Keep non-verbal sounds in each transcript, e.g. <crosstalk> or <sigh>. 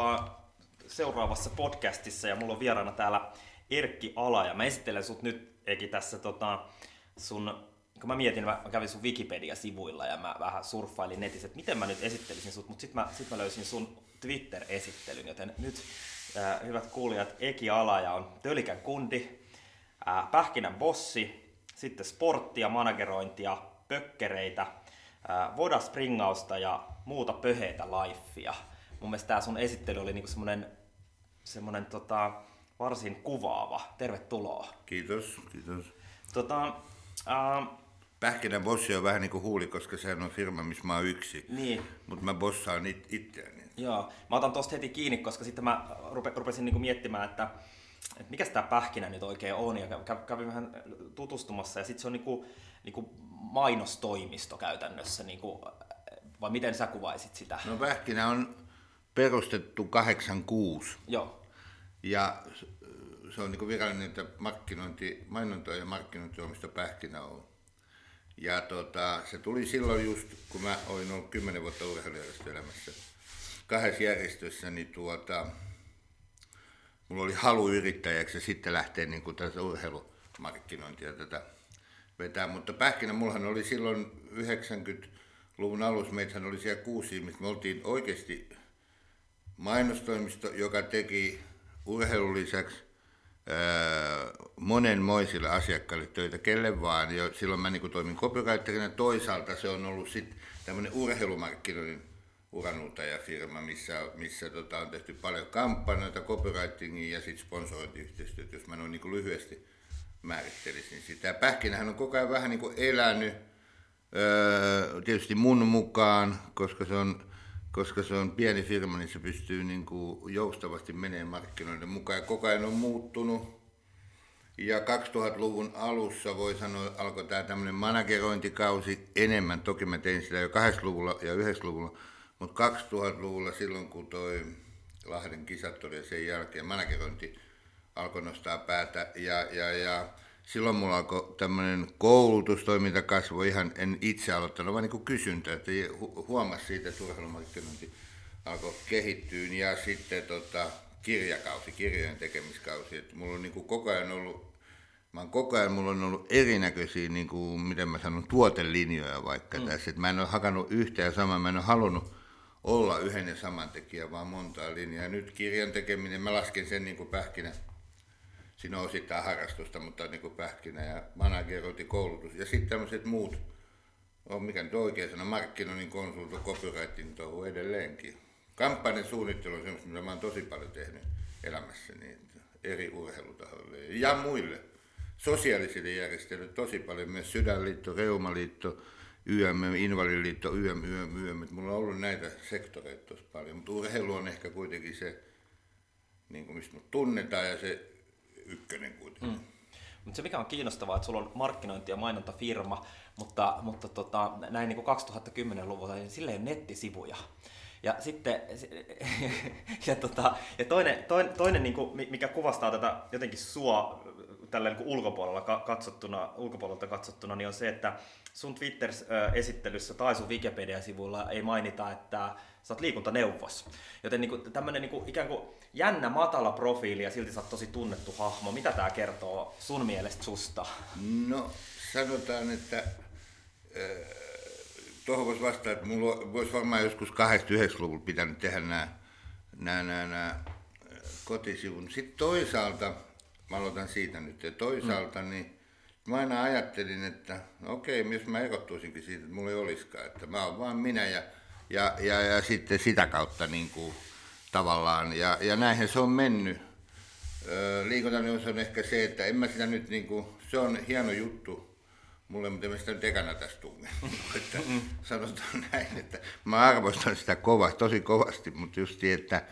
ollaan seuraavassa podcastissa ja mulla on vieraana täällä Erkki Ala ja mä esittelen sut nyt Eki tässä tota, sun, kun mä mietin, mä kävin sun Wikipedia-sivuilla ja mä vähän surffailin netissä, että miten mä nyt esittelisin sut, mutta sitten mä, sit mä löysin sun Twitter-esittelyn, joten nyt äh, hyvät kuulijat, Eki Alaja on tölikän kundi, äh, pähkinän bossi, sitten sporttia, managerointia, pökkereitä, äh, vodaspringausta ja muuta pöheitä lifea. Mun mielestä tämä sun esittely oli niinku semmonen, semmonen tota, varsin kuvaava. Tervetuloa. Kiitos, kiitos. Tota, äh, Pähkinän bossi on vähän niin kuin huuli, koska se on firma, missä mä oon yksi. niin, Mutta mä bossaan it- itseäni. joo. Mä otan tosta heti kiinni, koska sitten mä rupe, rupesin niinku miettimään, että, että mikä tämä pähkinä nyt oikein on. Ja kä- kävin vähän tutustumassa ja sitten se on niinku, niinku mainostoimisto käytännössä. Niinku, vai miten sä kuvaisit sitä? No Pähkinä on perustettu 86 Joo. ja se on niin virallinen että markkinointi, mainonta ja markkinointitoimisto Pähkinä on. Ja tota, se tuli silloin just, kun mä olin ollut 10 vuotta urheilujärjestöelämässä kahdessa järjestössä, niin tuota, mulla oli halu yrittäjäksi ja sitten lähteä niin kuin tätä urheilumarkkinointia tätä vetää. Mutta pähkinä, mullahan oli silloin 90-luvun alussa, meitähän oli siellä kuusi ihmistä. Me oltiin oikeasti mainostoimisto, joka teki urheilun lisäksi ää, monenmoisille asiakkaille töitä, kelle vaan. Ja silloin mä niin toimin copywriterina. Toisaalta se on ollut sitten tämmöinen urheilumarkkinoinnin uranuutajafirma, missä, missä tota, on tehty paljon kampanjoita, copywritingia ja sitten sponsorointiyhteistyötä, jos mä noin niin lyhyesti määrittelisin sitä. Pähkinähän on koko ajan vähän niin elänyt, öö, tietysti mun mukaan, koska se on koska se on pieni firma, niin se pystyy niin kuin joustavasti menemään markkinoiden mukaan koko ajan on muuttunut. Ja 2000-luvun alussa voi sanoa, alkoi tämä tämmöinen managerointikausi enemmän. Toki mä tein sitä jo 80-luvulla ja 90-luvulla, mutta 2000-luvulla silloin kun toi Lahden kisat oli ja sen jälkeen managerointi alkoi nostaa päätä ja, ja, ja silloin mulla alkoi tämmöinen koulutustoiminta kasvoi ihan, en itse aloittanut, vaan niin kuin kysyntä, että hu- huomasi siitä, että urheilumarkkinointi alkoi kehittyä ja sitten tota, kirjakausi, kirjojen tekemiskausi, että mulla on niin kuin koko ajan ollut Mä oon koko ajan, mulla on ollut erinäköisiä, niin kuin, miten mä sanon, tuotelinjoja vaikka mm. tässä. Että mä en ole hakannut yhtä ja samaa, mä en ole halunnut olla yhden ja saman tekijän, vaan montaa linjaa. Nyt kirjan tekeminen, mä lasken sen niin kuin pähkinä siinä on osittain harrastusta, mutta niin kuin pähkinä ja managerointi, koulutus ja sitten tämmöiset muut, on mikä nyt oikein sana, markkinoinnin konsulto, copywriting touhu edelleenkin. Kampanjan suunnittelu on semmoista, mitä mä oon tosi paljon tehnyt elämässäni eri urheilutahoille ja muille. Sosiaalisille järjestöille tosi paljon, myös Sydänliitto, Reumaliitto, YM, Invalidiliitto, YM, YM, YM. Mulla on ollut näitä sektoreita tosi paljon, mutta urheilu on ehkä kuitenkin se, niin kuin mistä mut tunnetaan ja se ykkönen kuitenkin. Mm. Mutta se mikä on kiinnostavaa, että sulla on markkinointi- ja mainontafirma, mutta, mutta tota, näin niin kuin 2010-luvulla, niin sillä ei ole nettisivuja. Ja sitten, <laughs> ja, tota, ja toinen, toinen, toinen niin kuin, mikä kuvastaa tätä jotenkin sua tällä niin ulkopuolella katsottuna, ulkopuolelta katsottuna, niin on se, että sun Twitter-esittelyssä tai sun Wikipedia-sivuilla ei mainita, että sä oot liikuntaneuvos. Joten niin kuin, tämmöinen niin kuin, ikään kuin jännä matala profiili ja silti sä oot tosi tunnettu hahmo. Mitä tämä kertoo sun mielestä susta? No sanotaan, että tuohon voisi vastata, että mulla voisi varmaan joskus 89-luvulla pitänyt tehdä nämä, nämä, nämä, nämä kotisivun. Sitten toisaalta, mä aloitan siitä nyt, ja toisaalta mm. niin mä aina ajattelin, että no okei, jos mä erottuisinkin siitä, että mulla ei olisikaan, että mä oon vaan minä ja, ja, ja, ja sitten sitä kautta niin kuin, tavallaan, ja, ja näinhän se on mennyt. Liikuntaneuvos on ehkä se, että en mä sitä nyt niin kuin, se on hieno juttu mulle, mutta en mä sitä nyt ekana tästä tunne. <laughs> että sanotaan näin, että mä arvostan sitä kovasti, tosi kovasti, mutta just että,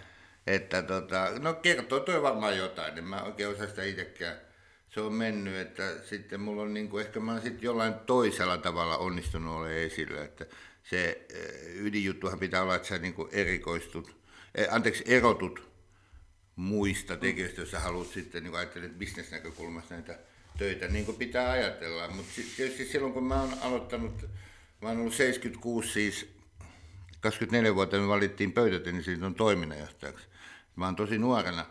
että tota, no kertoo toi varmaan jotain, en mä oikein osaa sitä itsekään se on mennyt, että sitten mulla on niin kuin, ehkä mä oon sitten jollain toisella tavalla onnistunut olemaan esillä, että se ydinjuttuhan pitää olla, että sä niin kuin erikoistut, anteeksi, erotut muista tekijöistä, jos sä haluat sitten niin ajattelet bisnesnäkökulmasta näitä töitä, niin kuin pitää ajatella. Mutta tietysti silloin, kun mä oon aloittanut, mä oon ollut 76 siis 24-vuotiaana valittiin pöytätennisliiton toiminnanjohtajaksi. Mä oon tosi nuorena.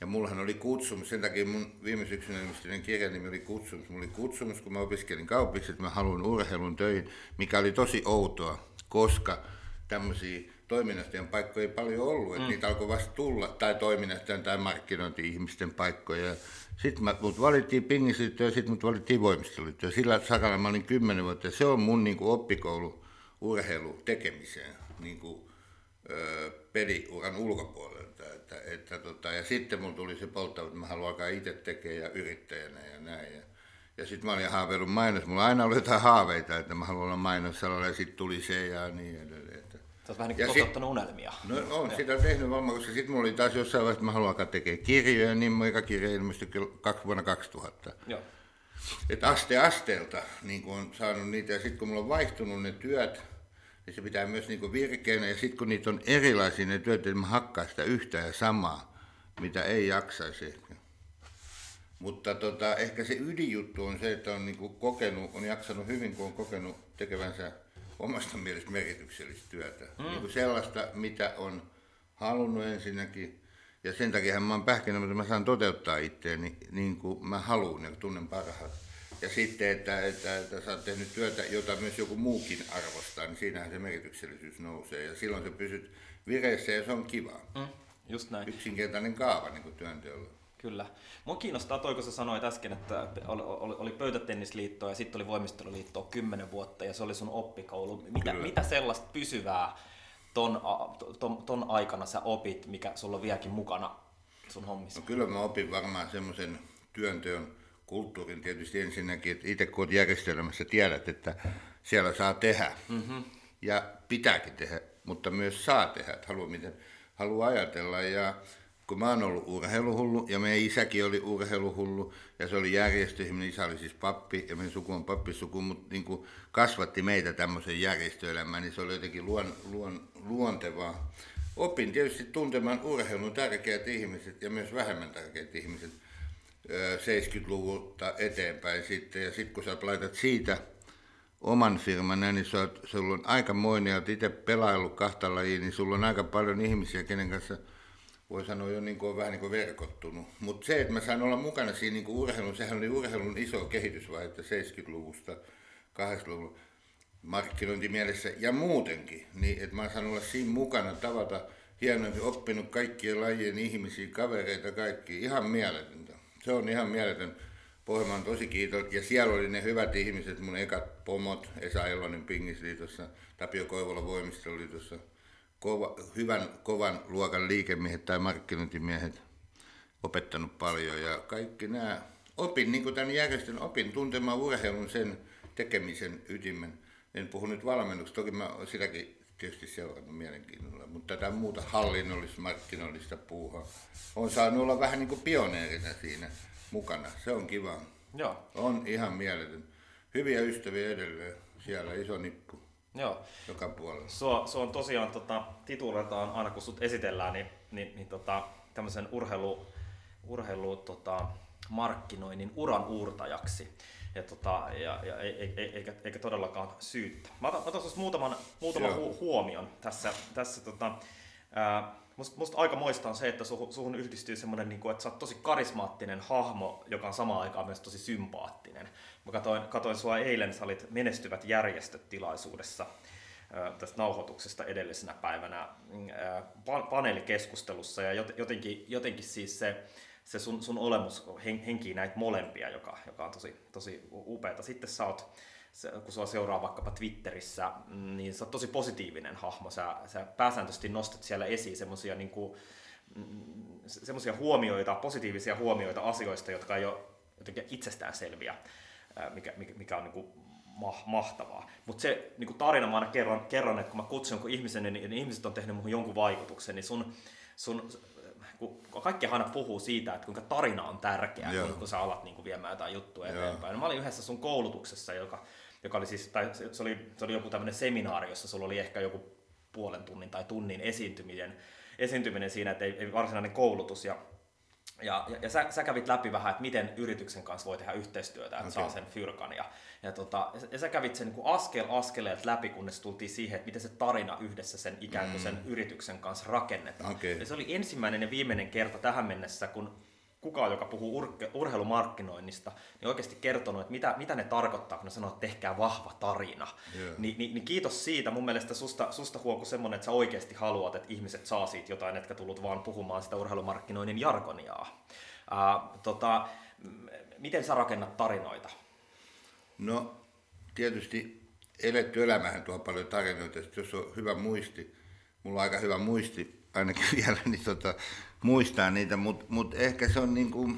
Ja mullahan oli kutsumus, sen takia mun viime syksynä ilmestyneen kirjan nimi oli kutsumus. Mulla oli kutsumus, kun mä opiskelin kaupiksi, että mä haluan urheilun töihin, mikä oli tosi outoa, koska tämmöisiä toiminnanjohtajan paikkoja ei paljon ollut, että mm. niitä alkoi vasta tulla, tai toiminnanjohtajan tai markkinointi-ihmisten paikkoja. Sitten mut valittiin pingisliitto ja sitten mut valittiin voimistoliitto. Ja sillä sakalla mä olin kymmenen vuotta ja se on mun niin kuin, oppikoulu urheilu tekemiseen niin kuin, ö, peliuran ulkopuolelta. Että, tota, ja sitten mun tuli se polttava, että mä haluan alkaa itse tekemään ja yrittäjänä ja näin. Ja, ja sitten mä olin haaveillut mainos. Mulla aina oli jotain haaveita, että mä haluan olla mainosalalla ja sitten tuli se ja niin edelleen. Että. Sä oot vähän niin kuin toteuttanut unelmia. No on sitä tehnyt vamma, koska sitten mulla oli taas jossain vaiheessa, että mä haluan alkaa tekemään kirjoja, niin mun eka kirja ilmestyi vuonna 2000. Joo. Että aste asteelta niin kun on saanut niitä ja sitten kun mulla on vaihtunut ne työt, niin se pitää myös niin virkeänä ja sitten kun niitä on erilaisia ne työt, niin mä hakkaan sitä yhtä ja samaa, mitä ei jaksaisi ehkä. Mutta tota, ehkä se ydinjuttu on se, että on niin kokenut, on jaksanut hyvin, kun on kokenut tekevänsä omasta mielestä merkityksellistä työtä. Mm. Niin sellaista, mitä on halunnut ensinnäkin. Ja sen takia mä oon pähkinä, että mä saan toteuttaa itseäni niin kuin mä haluan ja tunnen parhaat. Ja sitten, että, että, että sä oot tehnyt työtä, jota myös joku muukin arvostaa, niin siinähän se merkityksellisyys nousee. Ja silloin sä pysyt vireessä ja se on kiva. Mm, just näin. Yksinkertainen kaava niin kuin työnteolla. Kyllä. Mua kiinnostaa toi, kun sä sanoit äsken, että oli, oli, oli pöytätennisliitto ja sitten oli voimisteluliitto kymmenen vuotta ja se oli sun oppikoulu. Mitä, mitä sellaista pysyvää ton, ton, ton aikana sä opit, mikä sulla on vieläkin mukana sun hommissa? No kyllä mä opin varmaan semmoisen työnteon kulttuurin tietysti ensinnäkin, että itse kun olet järjestelmässä tiedät, että siellä saa tehdä mm-hmm. ja pitääkin tehdä, mutta myös saa tehdä, että haluaa, miten haluaa ajatella. Ja kun mä oon ollut urheiluhullu ja meidän isäkin oli urheiluhullu ja se oli järjestöihminen, isä oli siis pappi ja meidän suku on pappisuku, mutta niin kuin kasvatti meitä tämmöisen järjestöelämään, niin se oli jotenkin luon, luon, luontevaa. Opin tietysti tuntemaan urheilun tärkeät ihmiset ja myös vähemmän tärkeät ihmiset 70-luvulta eteenpäin sitten. Ja sitten kun sä laitat siitä oman firman, niin sä oot, sulla on aikamoinen, ja itse pelaillut kahta lajia, niin sulla on aika paljon ihmisiä, kenen kanssa – voi sanoa jo niin kuin on vähän niin kuin verkottunut. Mutta se, että mä sain olla mukana siinä niin kuin urheilun, sehän oli urheilun iso kehitysvaihe 70-luvusta, 80-luvun markkinointimielessä ja muutenkin. Niin, että mä saan olla siinä mukana, tavata hienoa, oppinut kaikkien lajien ihmisiä, kavereita, kaikki. Ihan mieletöntä. Se on ihan mieletön. Pohjanmaan tosi kiitos. Ja siellä oli ne hyvät ihmiset, mun ekat pomot, Esa Elonen Pingisliitossa, Tapio Koivola Voimistoliitossa, kova, hyvän, kovan luokan liikemiehet tai markkinointimiehet opettanut paljon ja kaikki nämä opin niin kuin tämän järjestön, opin tuntemaan urheilun sen tekemisen ytimen. En puhu nyt valmennuksesta, toki mä sitäkin tietysti seurannut mielenkiinnolla, mutta tätä muuta hallinnollista, markkinoillista puuhaa. On saanut olla vähän niin kuin pioneerina siinä mukana. Se on kiva. Joo. On ihan mieletön. Hyviä ystäviä edelleen. Siellä iso nippu. Joo. Joka puolella. Sua, sua on tosiaan tota, tituletaan aina kun sut esitellään, niin, niin, niin tota, tämmöisen urheilu, urheilu tota, markkinoinnin uran uurtajaksi. Ja, tota, ja, ja eikä, eikä todellakaan syyttä. Mä otan, otan muutaman, muutaman hu, huomion tässä. tässä tota, ää, musta, musta aika moista on se, että suhun, suhun yhdistyy semmoinen, niin kuin, että sä oot tosi karismaattinen hahmo, joka on samaan aikaan myös tosi sympaattinen. Mä katoin, katoin sua eilen, sä olit menestyvät järjestöt tilaisuudessa tästä nauhoituksesta edellisenä päivänä paneelikeskustelussa ja jotenkin, jotenkin siis se, se sun, sun olemus henkii näitä molempia, joka, joka on tosi, tosi upeata. Sitten sä oot, kun sua seuraa vaikkapa Twitterissä, mm, niin sä oot tosi positiivinen hahmo. Sä, sä pääsääntöisesti nostat siellä esiin semmoisia niin kuin, semmoisia huomioita, positiivisia huomioita asioista, jotka ei ole jotenkin itsestään selviä mikä, mikä on niin kuin mahtavaa. Mutta se niin kuin tarina mä aina kerron, kerron, että kun mä kutsun jonkun ihmisen, niin, niin ihmiset on tehnyt muuhun jonkun vaikutuksen, niin sun, sun kun kaikki aina puhuu siitä, että kuinka tarina on tärkeä, kun, kun sä alat niin kuin viemään jotain juttua eteenpäin. No, mä olin yhdessä sun koulutuksessa, joka, joka oli siis, tai se oli, se oli joku tämmöinen seminaari, jossa sulla oli ehkä joku puolen tunnin tai tunnin esiintyminen, esiintyminen siinä, että ei, ei varsinainen koulutus. Ja Ja, ja, ja sä, sä kävit läpi vähän, että miten yrityksen kanssa voi tehdä yhteistyötä, että okay. saa sen fyrkan. Ja, ja, tota, ja sä kävit sen niin kuin askel askeleelta läpi, kunnes tultiin siihen, että miten se tarina yhdessä sen ikään kuin sen mm. yrityksen kanssa rakennetaan. Okay. Ja se oli ensimmäinen ja viimeinen kerta tähän mennessä, kun kukaan, joka puhuu ur- urheilumarkkinoinnista, niin oikeasti kertonut, että mitä, mitä ne tarkoittaa, kun ne sanoo, että tehkää vahva tarina. Yeah. Ni, niin, niin kiitos siitä. Mun mielestä susta, susta huoku semmoinen, että sä oikeasti haluat, että ihmiset saa siitä jotain, etkä tullut vaan puhumaan sitä urheilumarkkinoinnin jargoniaa. Uh, tota, miten sä rakennat tarinoita? No, tietysti eletty elämähän tuo paljon tarinoita, jos on hyvä muisti, mulla on aika hyvä muisti ainakin <laughs> vielä, niin tota, muistaa niitä, mutta mut ehkä se on niinku,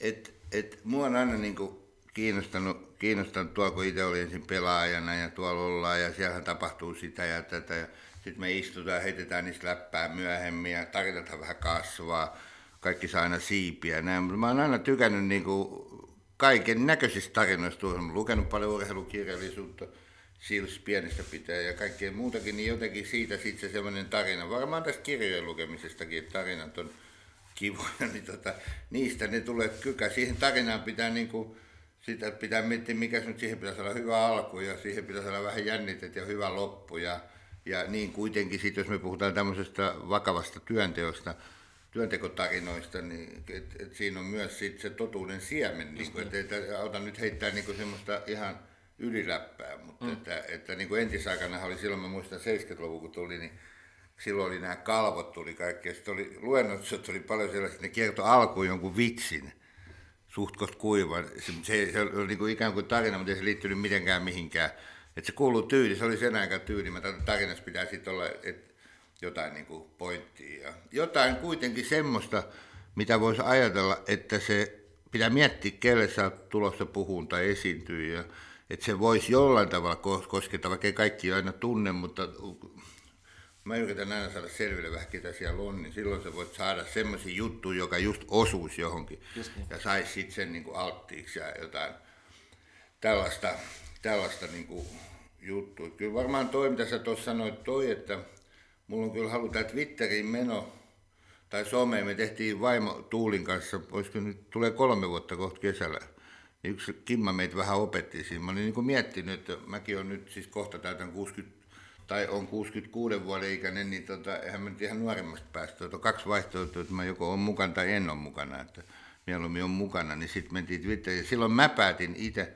että et mua on aina niinku kiinnostanut, kiinnostanut tuolla, kun itse olin ensin pelaajana ja tuolla ollaan ja siellä tapahtuu sitä ja tätä. Ja sitten me istutaan heitetään niistä läppää myöhemmin ja tarinathan vähän kasvaa. Kaikki saa aina siipiä. Näin. Mä oon aina tykännyt niinku kaiken näköisistä tarinoista. Olen lukenut paljon urheilukirjallisuutta Sils pienestä pitää ja kaikkea muutakin, niin jotenkin siitä sitten se semmoinen tarina. Varmaan tästä kirjojen lukemisestakin, että tarinat on kivoja, <laughs> niin tota, niistä ne tulee kykä. Siihen tarinaan pitää niinku, sitä pitää miettiä, mikä nyt siihen pitäisi olla hyvä alku ja siihen pitäisi olla vähän jännitet ja hyvä loppu. Ja, ja niin kuitenkin sitten, jos me puhutaan tämmöisestä vakavasta työnteosta, työntekotarinoista, niin et, et siinä on myös sit se totuuden siemen, niin kuin, että et, auta nyt heittää niin semmoista ihan yliläppää, mutta mm. että, että niin kuin entisaikana oli silloin, mä muistan 70-luvun kun tuli, niin silloin oli nämä kalvot tuli kaikki, ja sitten oli luennotsot oli paljon sellaisia, ne kertoi alkuun jonkun vitsin, suhtkot kuivan. Se, se, se oli niin kuin ikään kuin tarina, mutta ei se liittynyt mitenkään mihinkään. Että se kuuluu tyyli, se oli sen aikaan tyyli. Mä tarinassa pitää sitten olla että jotain niin kuin pointtia. Ja jotain kuitenkin semmoista, mitä voisi ajatella, että se pitää miettiä, kelle sä oot tulossa puhuun tai esiintyy. Ja että se voisi jollain tavalla koskettaa, vaikka ei kaikki aina tunne, mutta mä yritän aina saada selville vähän ketä siellä on, niin silloin sä voit saada semmoisia juttuja, joka just osuisi johonkin just niin. ja saisi sitten sen niin kuin alttiiksi ja jotain tällaista, tällaista niin kuin juttua. Kyllä varmaan toi, mitä sä tuossa sanoit, toi, että mulla on kyllä halu tämä Twitteriin meno tai someen. Me tehtiin vaimo Tuulin kanssa, olisiko nyt, tulee kolme vuotta kohta kesällä yksi Kimma meitä vähän opetti siinä. Mä olin niin miettinyt, että mäkin olen nyt siis kohta täytän 60 tai on 66 vuoden ikäinen, niin tota, eihän mä nyt ihan nuorimmasta päästä. On kaksi vaihtoehtoa, että mä joko on mukana tai en ole mukana. Että mieluummin on mukana, niin sitten mentiin Twitteriin. Silloin mä päätin itse,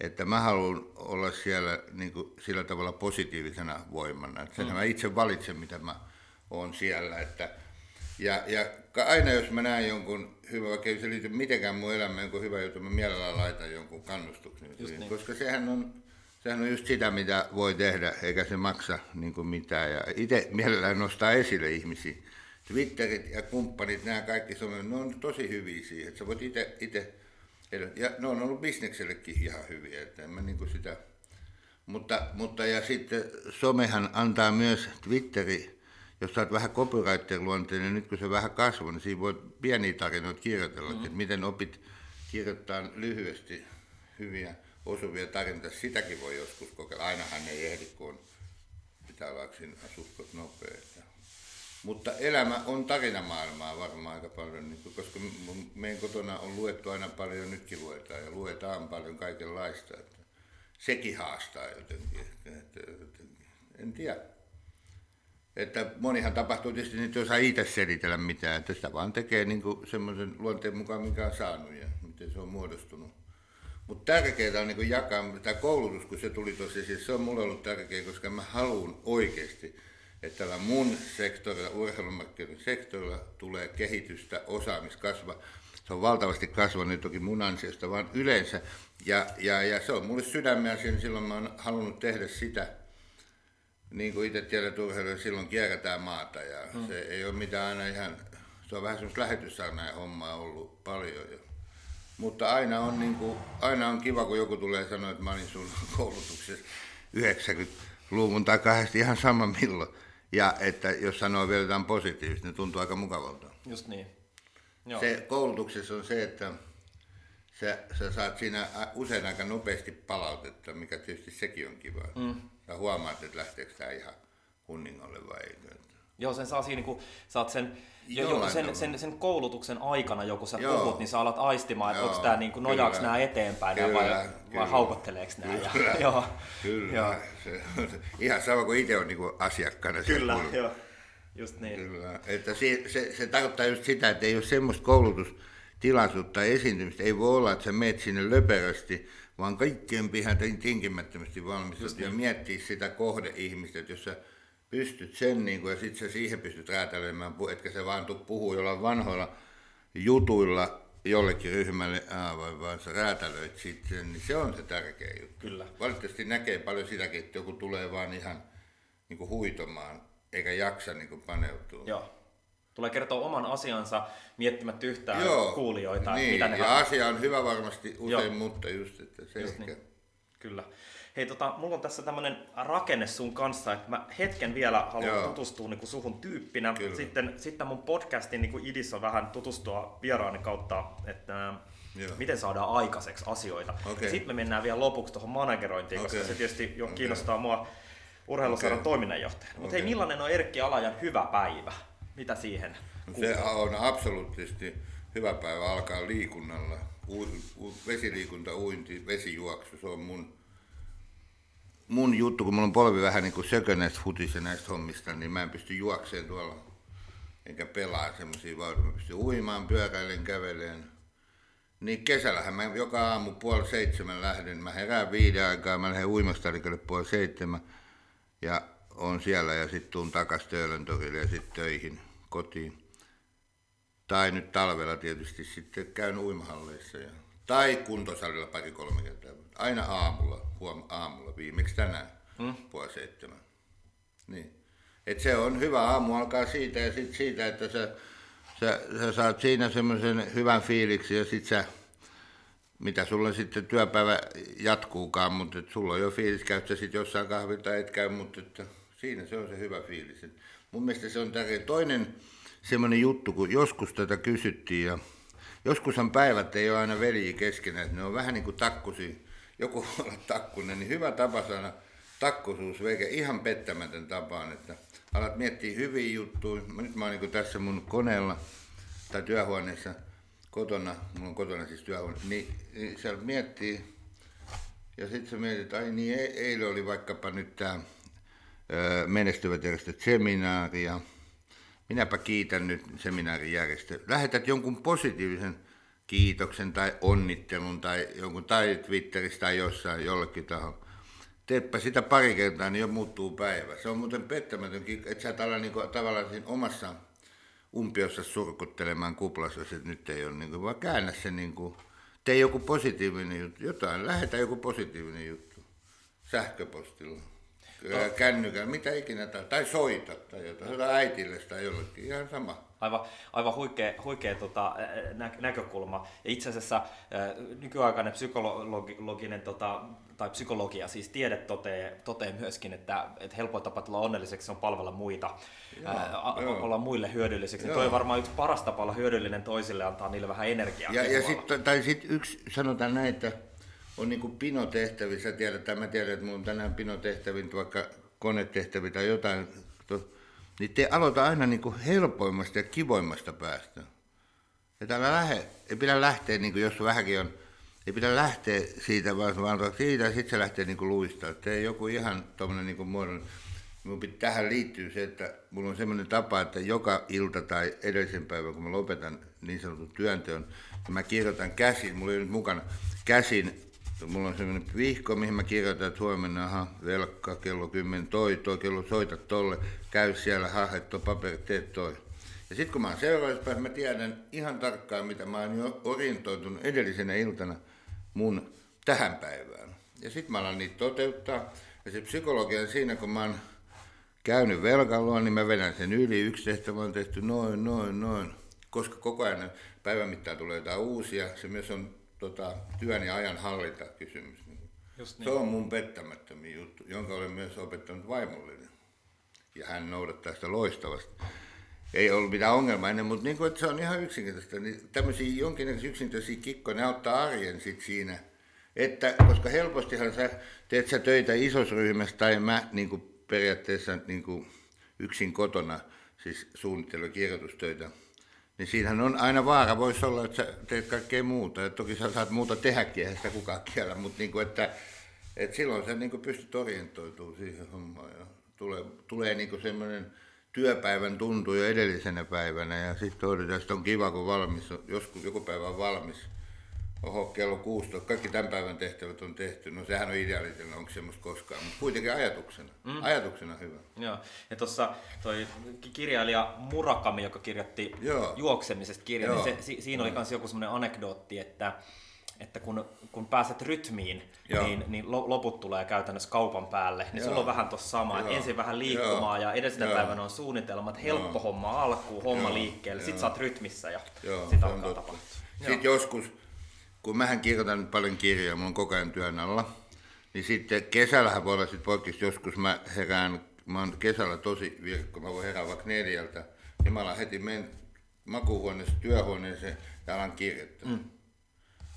että mä haluan olla siellä niin kuin, sillä tavalla positiivisena voimana. Että mm. mä itse valitsen, mitä mä oon siellä. Että, ja, ja aina jos mä näen jonkun hyvä, vaikka ei se liity mitenkään mun elämään, jonkun hyvä juttu, mä mielellään laitan jonkun kannustuksen. Niin. Koska sehän on, sehän on just sitä, mitä voi tehdä, eikä se maksa niin kuin mitään. Ja itse mielellään nostaa esille ihmisiä. Twitterit ja kumppanit, nämä kaikki some, ne on tosi hyviä siihen, että sä voit itse, ja ne on ollut bisneksellekin ihan hyviä, että en mä niin kuin sitä, mutta, mutta ja sitten somehan antaa myös Twitteri, jos sä oot vähän copywriter-luonteinen, niin nyt kun se vähän kasvaa, niin siinä voi pieniä tarinoita kirjoitella, mm. että miten opit kirjoittaa lyhyesti hyviä osuvia tarinoita. Sitäkin voi joskus kokeilla. Ainahan ei ehdi, kun pitää olla siinä suhkot nopea. Mutta elämä on tarinamaailmaa varmaan aika paljon, niin koska meidän kotona on luettu aina paljon, nytkin luetaan ja luetaan paljon kaikenlaista. Että sekin haastaa jotenkin. Että, että, en tiedä. Että monihan tapahtuu tietysti, että ei osaa itse selitellä mitään, että sitä vaan tekee niin semmoisen luonteen mukaan, mikä on saanut ja miten se on muodostunut. Mutta tärkeää on niin jakaa, tämä koulutus, kun se tuli tosiaan, siis se on mulle ollut tärkeää, koska mä haluan oikeasti, että tällä mun sektorilla, urheilumarkkinoiden sektorilla tulee kehitystä, osaamiskasva. Se on valtavasti kasvanut toki mun ansiosta, vaan yleensä. Ja, ja, ja se on mulle sydämen asia, niin silloin mä oon halunnut tehdä sitä, niin kuin itse tiedät urheilua, silloin kierretään maata ja hmm. se ei ole mitään aina ihan, se on vähän semmoista lähetyssaarnaa hommaa ollut paljon. Jo. Mutta aina on, niin kuin, aina on kiva, kun joku tulee sanoa, että mä olin sun <laughs> koulutuksessa 90-luvun tai kahdesta ihan sama milloin. Ja että jos sanoo vielä jotain positiivista, niin tuntuu aika mukavalta. Just niin. Joo. Se koulutuksessa on se, että sä, sä saat siinä usein aika nopeasti palautetta, mikä tietysti sekin on kiva. Mm. Sä huomaat, että lähteekö tämä ihan hunningolle vai eikö. Joo, sen saa siinä, niin kun saat sen, jo, jo, sen, sen, sen, koulutuksen aikana, joku sä Joo. puhut, niin sä alat aistimaan, että onko tämä niin nojaaks kyllä. nämä eteenpäin Kyllä, vai, vai kyllä. haukotteleeks nämä. Ja, Kyllä. <laughs> joo, Kyllä, Joo. se ihan sama kuin itse on niin asiakkaana. siellä kyllä, joo. Just niin. Kyllä, että se, se, se tarkoittaa just sitä, että ei ole semmoista koulutustilaisuutta tai esiintymistä. Ei voi olla, että sä meet sinne löperösti, vaan kaikkien pihän tinkimättömästi valmistut ja miettiä sitä kohdeihmistä, että jos sä pystyt sen niin kuin, ja sitten sä siihen pystyt räätälöimään, etkä sä vaan tuu puhua jollain vanhoilla jutuilla jollekin ryhmälle, aa, vai vaan sä räätälöit sitten, niin se on se tärkeä juttu. Kyllä. Valitettavasti näkee paljon sitäkin, että joku tulee vaan ihan niin kuin huitomaan, eikä jaksa niin kuin paneutua. Joo. Tulee kertoa oman asiansa miettimättä yhtään Joo, kuulijoita, niin, mitä ne ja haluaa. asia on hyvä varmasti usein, Joo. mutta just, että se Just ehkä... niin. Kyllä. Hei, tota, mulla on tässä tämmönen rakenne sun kanssa, että mä hetken vielä haluan Joo. tutustua niin suhun tyyppinä. Kyllä. Sitten, sitten mun podcastin niin idis on vähän tutustua vieraani kautta, että Joo. miten saadaan aikaiseksi asioita. Okei. Sitten me mennään vielä lopuksi tuohon managerointiin, koska Okei. se tietysti jo Okei. kiinnostaa mua urheiluseuran Okei. toiminnanjohtajana. Mutta hei, Okei. millainen on Erkki Alajan hyvä päivä? Mitä siihen? Se on absoluuttisesti hyvä päivä alkaa liikunnalla. U, u, vesiliikunta, uinti, vesijuoksu, se on mun, mun juttu, kun mulla on polvi vähän niin kuin sökö näistä futis ja näistä hommista, niin mä en pysty juokseen tuolla, enkä pelaa semmoisia vauhtia. Mä pystyn uimaan, pyöräilen, käveleen. Niin kesällähän mä joka aamu puoli seitsemän lähden. Mä herään viiden aikaa, mä lähden uimastarikalle puoli seitsemän. Ja on siellä ja sitten tuun takas Töölön torille ja sitten töihin kotiin. Tai nyt talvella tietysti sitten käyn uimahalleissa. Ja, tai kuntosalilla pari-kolme kertaa. Aina aamulla, huom aamulla, viimeksi tänään, mm. puoli seitsemän. Niin. Et se on hyvä aamu alkaa siitä ja sitten siitä, että sä, sä, sä saat siinä semmoisen hyvän fiiliksi ja sitten sä, mitä sulla sitten työpäivä jatkuukaan, mutta et sulla on jo fiilis, käyt sä sitten jossain kahvilla tai et käy, mutta että siinä se on se hyvä fiilis. Mun mielestä se on tärkeä. Toinen semmoinen juttu, kun joskus tätä kysyttiin ja joskushan päivät ei ole aina veljiä keskenään, ne on vähän niin kuin takkusi. Joku olla takkunen, niin hyvä tapa saada takkuisuus veke ihan pettämätön tapaan, että alat miettiä hyviä juttuja. Nyt mä oon niin tässä mun koneella tai työhuoneessa kotona, mulla on kotona siis työhuone, niin, niin siellä miettii, ja sitten sä mietit, ai niin, e- eilen oli vaikkapa nyt tämä menestyvät järjestöt seminaari, ja minäpä kiitän nyt seminaarin järjestä. Lähetät jonkun positiivisen kiitoksen tai onnittelun tai jonkun tai Twitterissä tai jossain jollekin taholla. Teepä sitä pari kertaa, niin jo muuttuu päivä. Se on muuten pettämätönkin, että sä ala niinku tavallaan siinä omassa umpiossa surkuttelemaan kuplassa, että nyt ei ole, niinku, vaan käännä se, niinku, tee joku positiivinen juttu, jotain, lähetä joku positiivinen juttu sähköpostilla, no. kännykällä, mitä ikinä, tai, tai soita tai jotain, soita äitille tai jollekin, ihan sama. Aivan, aivan huikea, huikea tota, nä, näkökulma. Ja itse asiassa nykyaikainen psykologinen tota, tai psykologia, siis tiede totee, totee myöskin, että, että helpoin tapa tulla onnelliseksi on palvella muita, Joo, ää, joo. olla muille hyödylliseksi. Niin Joo. toi on varmaan yksi paras tapa olla hyödyllinen toisille, antaa niille vähän energiaa. Ja, ja sitten, tai sitten yksi, sanotaan näin, että on niinku pinotehtävissä, tiedät, mä tiedän, että mulla on tänään pinotehtäviä, nyt vaikka konetehtäviä tai jotain, niin te aloita aina niinku helpoimmasta ja kivoimmasta päästä. Että älä lähde, ei pidä lähteä, niin kuin jos vähänkin on, ei pidä lähteä siitä, vaan vaan siitä ja sitten se lähtee niin luistaa. Tee joku ihan tuommoinen niin muodon. Mun pit- tähän liittyy se, että mulla on semmoinen tapa, että joka ilta tai edellisen päivän, kun mä lopetan niin sanotun työnteon, niin mä kirjoitan käsin, mulla ei nyt mukana, käsin, mulla on semmoinen vihko, mihin mä kirjoitan, että huomenna, aha, velkka, kello 10, toi, toi, kello soita tolle, käy siellä, hahet tuo paperi, teet toi. Ja sitten kun mä oon seuraavassa päivässä, mä tiedän ihan tarkkaan, mitä mä oon jo orientoitunut edellisenä iltana mun tähän päivään. Ja sitten mä alan niitä toteuttaa. Ja se psykologia siinä, kun mä oon käynyt velkalla, niin mä vedän sen yli. Yksi tehtävä on tehty noin, noin, noin. Koska koko ajan päivän mittaan tulee jotain uusia. Se myös on tota, työn ja ajan hallinta kysymys. Just Se on mun pettämättömin juttu, jonka olen myös opettanut vaimolleni. Ja hän noudattaa sitä loistavasti. Ei ollut mitään ongelmaa ennen, mutta niin kuin, että se on ihan yksinkertaista. Niin tämmöisiä jonkinlaisia yksinkertaisia kikkoja, ne auttaa arjen sit siinä. Että, koska helpostihan sä teet sä töitä isossa ryhmässä tai mä niin kuin periaatteessa niin kuin yksin kotona. siis suunnittelu- ja kirjoitustöitä, niin siinähän on aina vaara, voisi olla, että sä teet kaikkea muuta. Ja toki sä saat muuta tehdäkin, eihän sitä kukaan kiellä, mutta niin kuin, että, että silloin sä niin kuin pystyt orientoitumaan siihen hommaan. Ja tulee, tulee kuin semmoinen työpäivän tuntu jo edellisenä päivänä ja sitten todetaan, että on kiva, kun valmis, joskus joku päivä on valmis. Oho, kello 16, kaikki tämän päivän tehtävät on tehty. No sehän on ideaalitilanne, onko semmoista koskaan, mutta kuitenkin ajatuksena. Mm. Ajatuksena hyvä. Joo, ja tuossa toi kirjailija Murakami, joka kirjoitti Joo. juoksemisesta kirjan, niin se, si, siinä oli myös joku semmoinen anekdootti, että että kun, kun pääset rytmiin, niin, niin loput tulee käytännössä kaupan päälle. Niin Joo. sulla on vähän tuossa sama, että ensin vähän liikkumaa Joo. ja edellisenä Joo. päivänä on suunnitelmat, helppo Joo. homma alkuun, homma Joo. liikkeelle, sitten sä oot rytmissä ja sitten alkaa tapahtua. Sitten joskus, kun mähän kirjoitan paljon kirjoja, mulla on koko ajan työn alla, niin sitten kesällähän voi olla sitten poikkis, joskus mä herään, mä oon kesällä tosi virkko, mä voin herää vaikka neljältä, niin mä alan heti men makuuhuoneeseen, työhuoneeseen ja alan kirjoittaa. Mm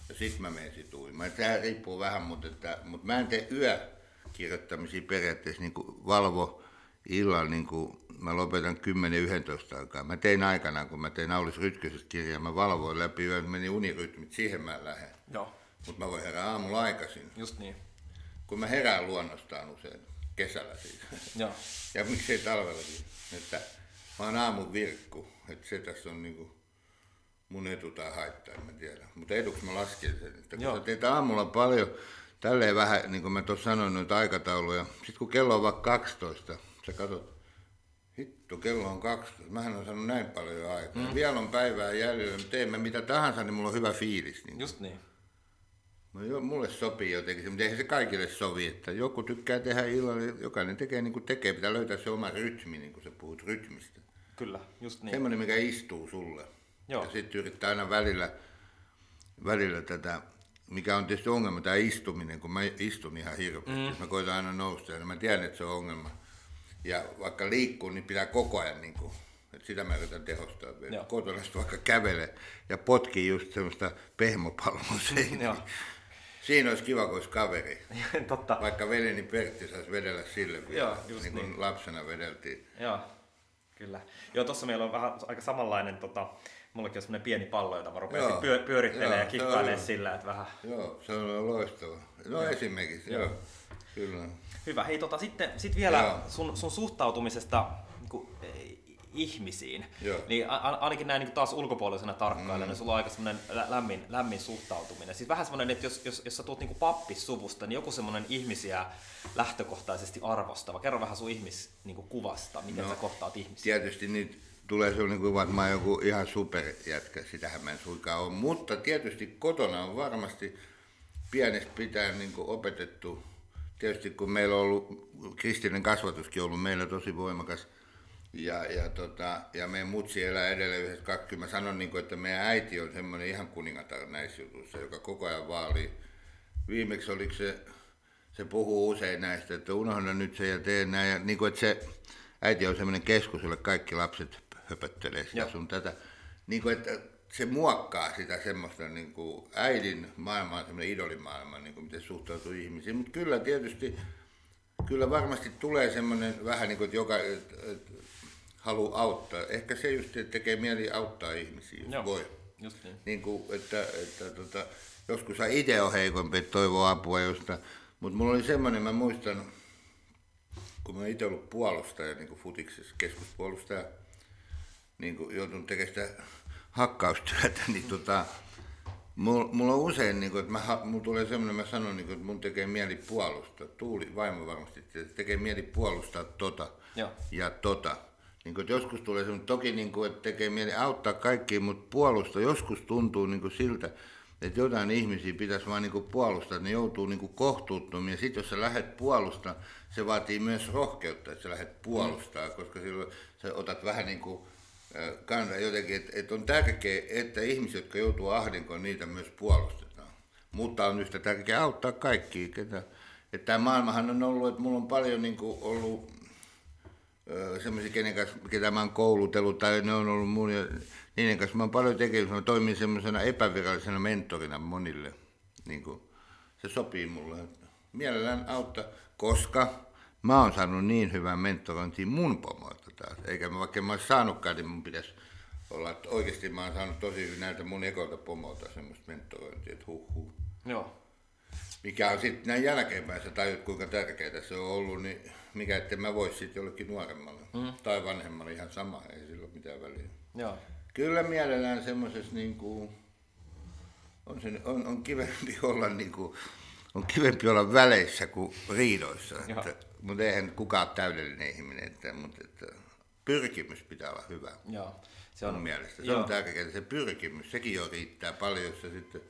ja sitten mä menen sit uimaan. Tämä riippuu vähän, mutta, että, mutta mä en tee yökirjoittamisia periaatteessa niin valvo illalla, niin kuin mä lopetan 10-11 aikaa. Mä tein aikana, kun mä tein Aulis Rytkösestä kirjaa, mä valvoin läpi yön, meni unirytmit, siihen mä lähden. Joo. Mutta mä voin herää aamulla aikaisin. Just niin. Kun mä herään luonnostaan usein, kesällä siis. Joo. ja miksei talvellakin. Että mä oon aamun virkku, että se tässä on niinku mun etu tai haittaa, en mä tiedä. Mutta eduksi mä lasken sen, että kun Joo. sä teet aamulla paljon, tälleen vähän, niin kuin mä tuossa sanoin, noita aikatauluja. Sitten kun kello on vaikka 12, sä katsot, hitto, kello on 12, mähän on saanut näin paljon aikaa. Mm. Vielä on päivää jäljellä, teemme mitä tahansa, niin mulla on hyvä fiilis. Niin. Just niin. No joo, mulle sopii jotenkin, mutta eihän se kaikille sovi, että joku tykkää tehdä illalla, jokainen tekee niin kuin tekee, pitää löytää se oma rytmi, niin kuin sä puhut rytmistä. Kyllä, just niin. Semmoinen, mikä istuu sulle. Joo. Ja sitten yrittää aina välillä, välillä tätä, mikä on tietysti ongelma, tämä istuminen, kun mä istun ihan hirveästi. Mm. Mä koitan aina nousta ja mä tiedän, että se on ongelma. Ja vaikka liikkuu, niin pitää koko ajan niin kuin, että sitä mä yritän tehostaa. Kotona vaikka kävele ja potki just semmoista pehmopalloa <laughs> Siinä olisi kiva, kun olisi kaveri. <laughs> Totta. Vaikka veljeni Pertti saisi vedellä sille vielä, Joo, just niin kuin niin. lapsena vedeltiin. Joo, kyllä. Joo, tuossa meillä on vähän aika samanlainen tota, Mullakin on semmoinen pieni pallo, jota mä rupesin joo, pyö, pyörittelemään ja kikkailemaan sillä, että vähän... Joo, se on loistava. No joo. esimerkiksi, joo. joo. Kyllä. Hyvä. Hei, tota, sitten sit vielä sun, sun suhtautumisesta niin kuin, ihmisiin. Joo. Niin ainakin näin niin taas ulkopuolisena tarkkailijana, mm. sulla on aika semmoinen lämmin, lämmin suhtautuminen. Siis vähän semmoinen, että jos, jos, jos sä tulet niin pappissuvusta, niin joku semmoinen ihmisiä lähtökohtaisesti arvostava. Kerro vähän sun ihmiskuvasta, niin miten no, sä kohtaat ihmisiä. Tietysti niitä tulee sellainen kuva, että mä oon joku ihan superjätkä, sitähän mä en suinkaan ole. Mutta tietysti kotona on varmasti pienestä pitäen niin opetettu, tietysti kun meillä on ollut, kristillinen kasvatuskin ollut meillä tosi voimakas, ja, ja, tota, ja meidän mutsi elää edelleen yhdessä kakki. Mä sanon, niin kuin, että meidän äiti on semmoinen ihan kuningatar näissä jutuissa, joka koko ajan vaalii. Viimeksi oliko se, se puhuu usein näistä, että unohda nyt se ja tee näin. Ja niin kuin, että se äiti on semmoinen keskus, jolle kaikki lapset höpöttelee sitä Joo. sun tätä. Niin kuin, että se muokkaa sitä semmoista niin kuin äidin maailmaa, semmoinen idolimaailma, niin kuin miten suhtautuu ihmisiin. Mutta kyllä tietysti, kyllä varmasti tulee semmoinen vähän niin kuin, että joka että, että haluaa auttaa. Ehkä se just että tekee mieli auttaa ihmisiä, jos Joo. voi. Just niin. niin kuin, että, että, tota, joskus itse on heikompi, että toivoo apua jostain. Mutta mulla oli semmoinen, mä muistan, kun mä itse ollut puolustaja, niin kuin futiksessa keskuspuolustaja, niin kuin joutunut tekemään sitä hakkaustyötä, <laughs> niin tota, mulla, mulla on usein, niin kuin, että mä, mulla tulee semmoinen, mä sanon, niin kuin, että mun tekee mieli puolustaa, Tuuli vaimo varmasti, että tekee mieli puolustaa tota Joo. ja tota. Niin kuin, joskus tulee semmoinen, toki niin kuin, että tekee mieli auttaa kaikkia, mutta puolustaa joskus tuntuu niin kuin siltä, että jotain ihmisiä pitäisi vaan niin puolustaa, että ne joutuu niin kohtuuttomiin. Ja sitten jos sä lähdet puolustaa, se vaatii myös rohkeutta, että sä lähdet puolustaa, mm. koska silloin sä otat vähän niin kuin kanssa jotenkin, että, että on tärkeää, että ihmiset, jotka joutuu ahdinkoon, niitä myös puolustetaan. Mutta on yhtä tärkeää auttaa kaikkia. Ketä, että tämä maailmahan on ollut, että mulla on paljon niin kuin ollut semmoisia, kenen kanssa, ketä mä oon koulutellut, tai ne on ollut mun ja niiden kanssa mä oon paljon tekemistä. Mä toimin semmoisena epävirallisena mentorina monille. Niin kuin, se sopii mulle. Mielellään auttaa, koska mä oon saanut niin hyvän mentorointia mun pomoilta taas. Eikä mä, vaikka mä olisi saanutkaan, niin mun pitäisi olla, että oikeasti mä oon saanut tosi hyvin näiltä mun ekolta pomolta semmoista mentorointia, että huh huh. Joo. Mikä on sitten näin jälkeenpäin, sä tajut kuinka tärkeää se on ollut, niin mikä ettei mä vois sitten jollekin nuoremmalle mm. tai vanhemmalle ihan sama, ei sillä ole mitään väliä. Joo. Kyllä mielellään semmoisessa niin kuin, on, se, on, on kivempi olla niin kuin, on kivempi olla väleissä kuin riidoissa. Että, mutta eihän kukaan täydellinen ihminen, että, mutta että, pyrkimys pitää olla hyvä. Joo. Se on, mun mielestä. Se joo. on tärkeää, se pyrkimys, sekin jo riittää paljon, jos sä sitten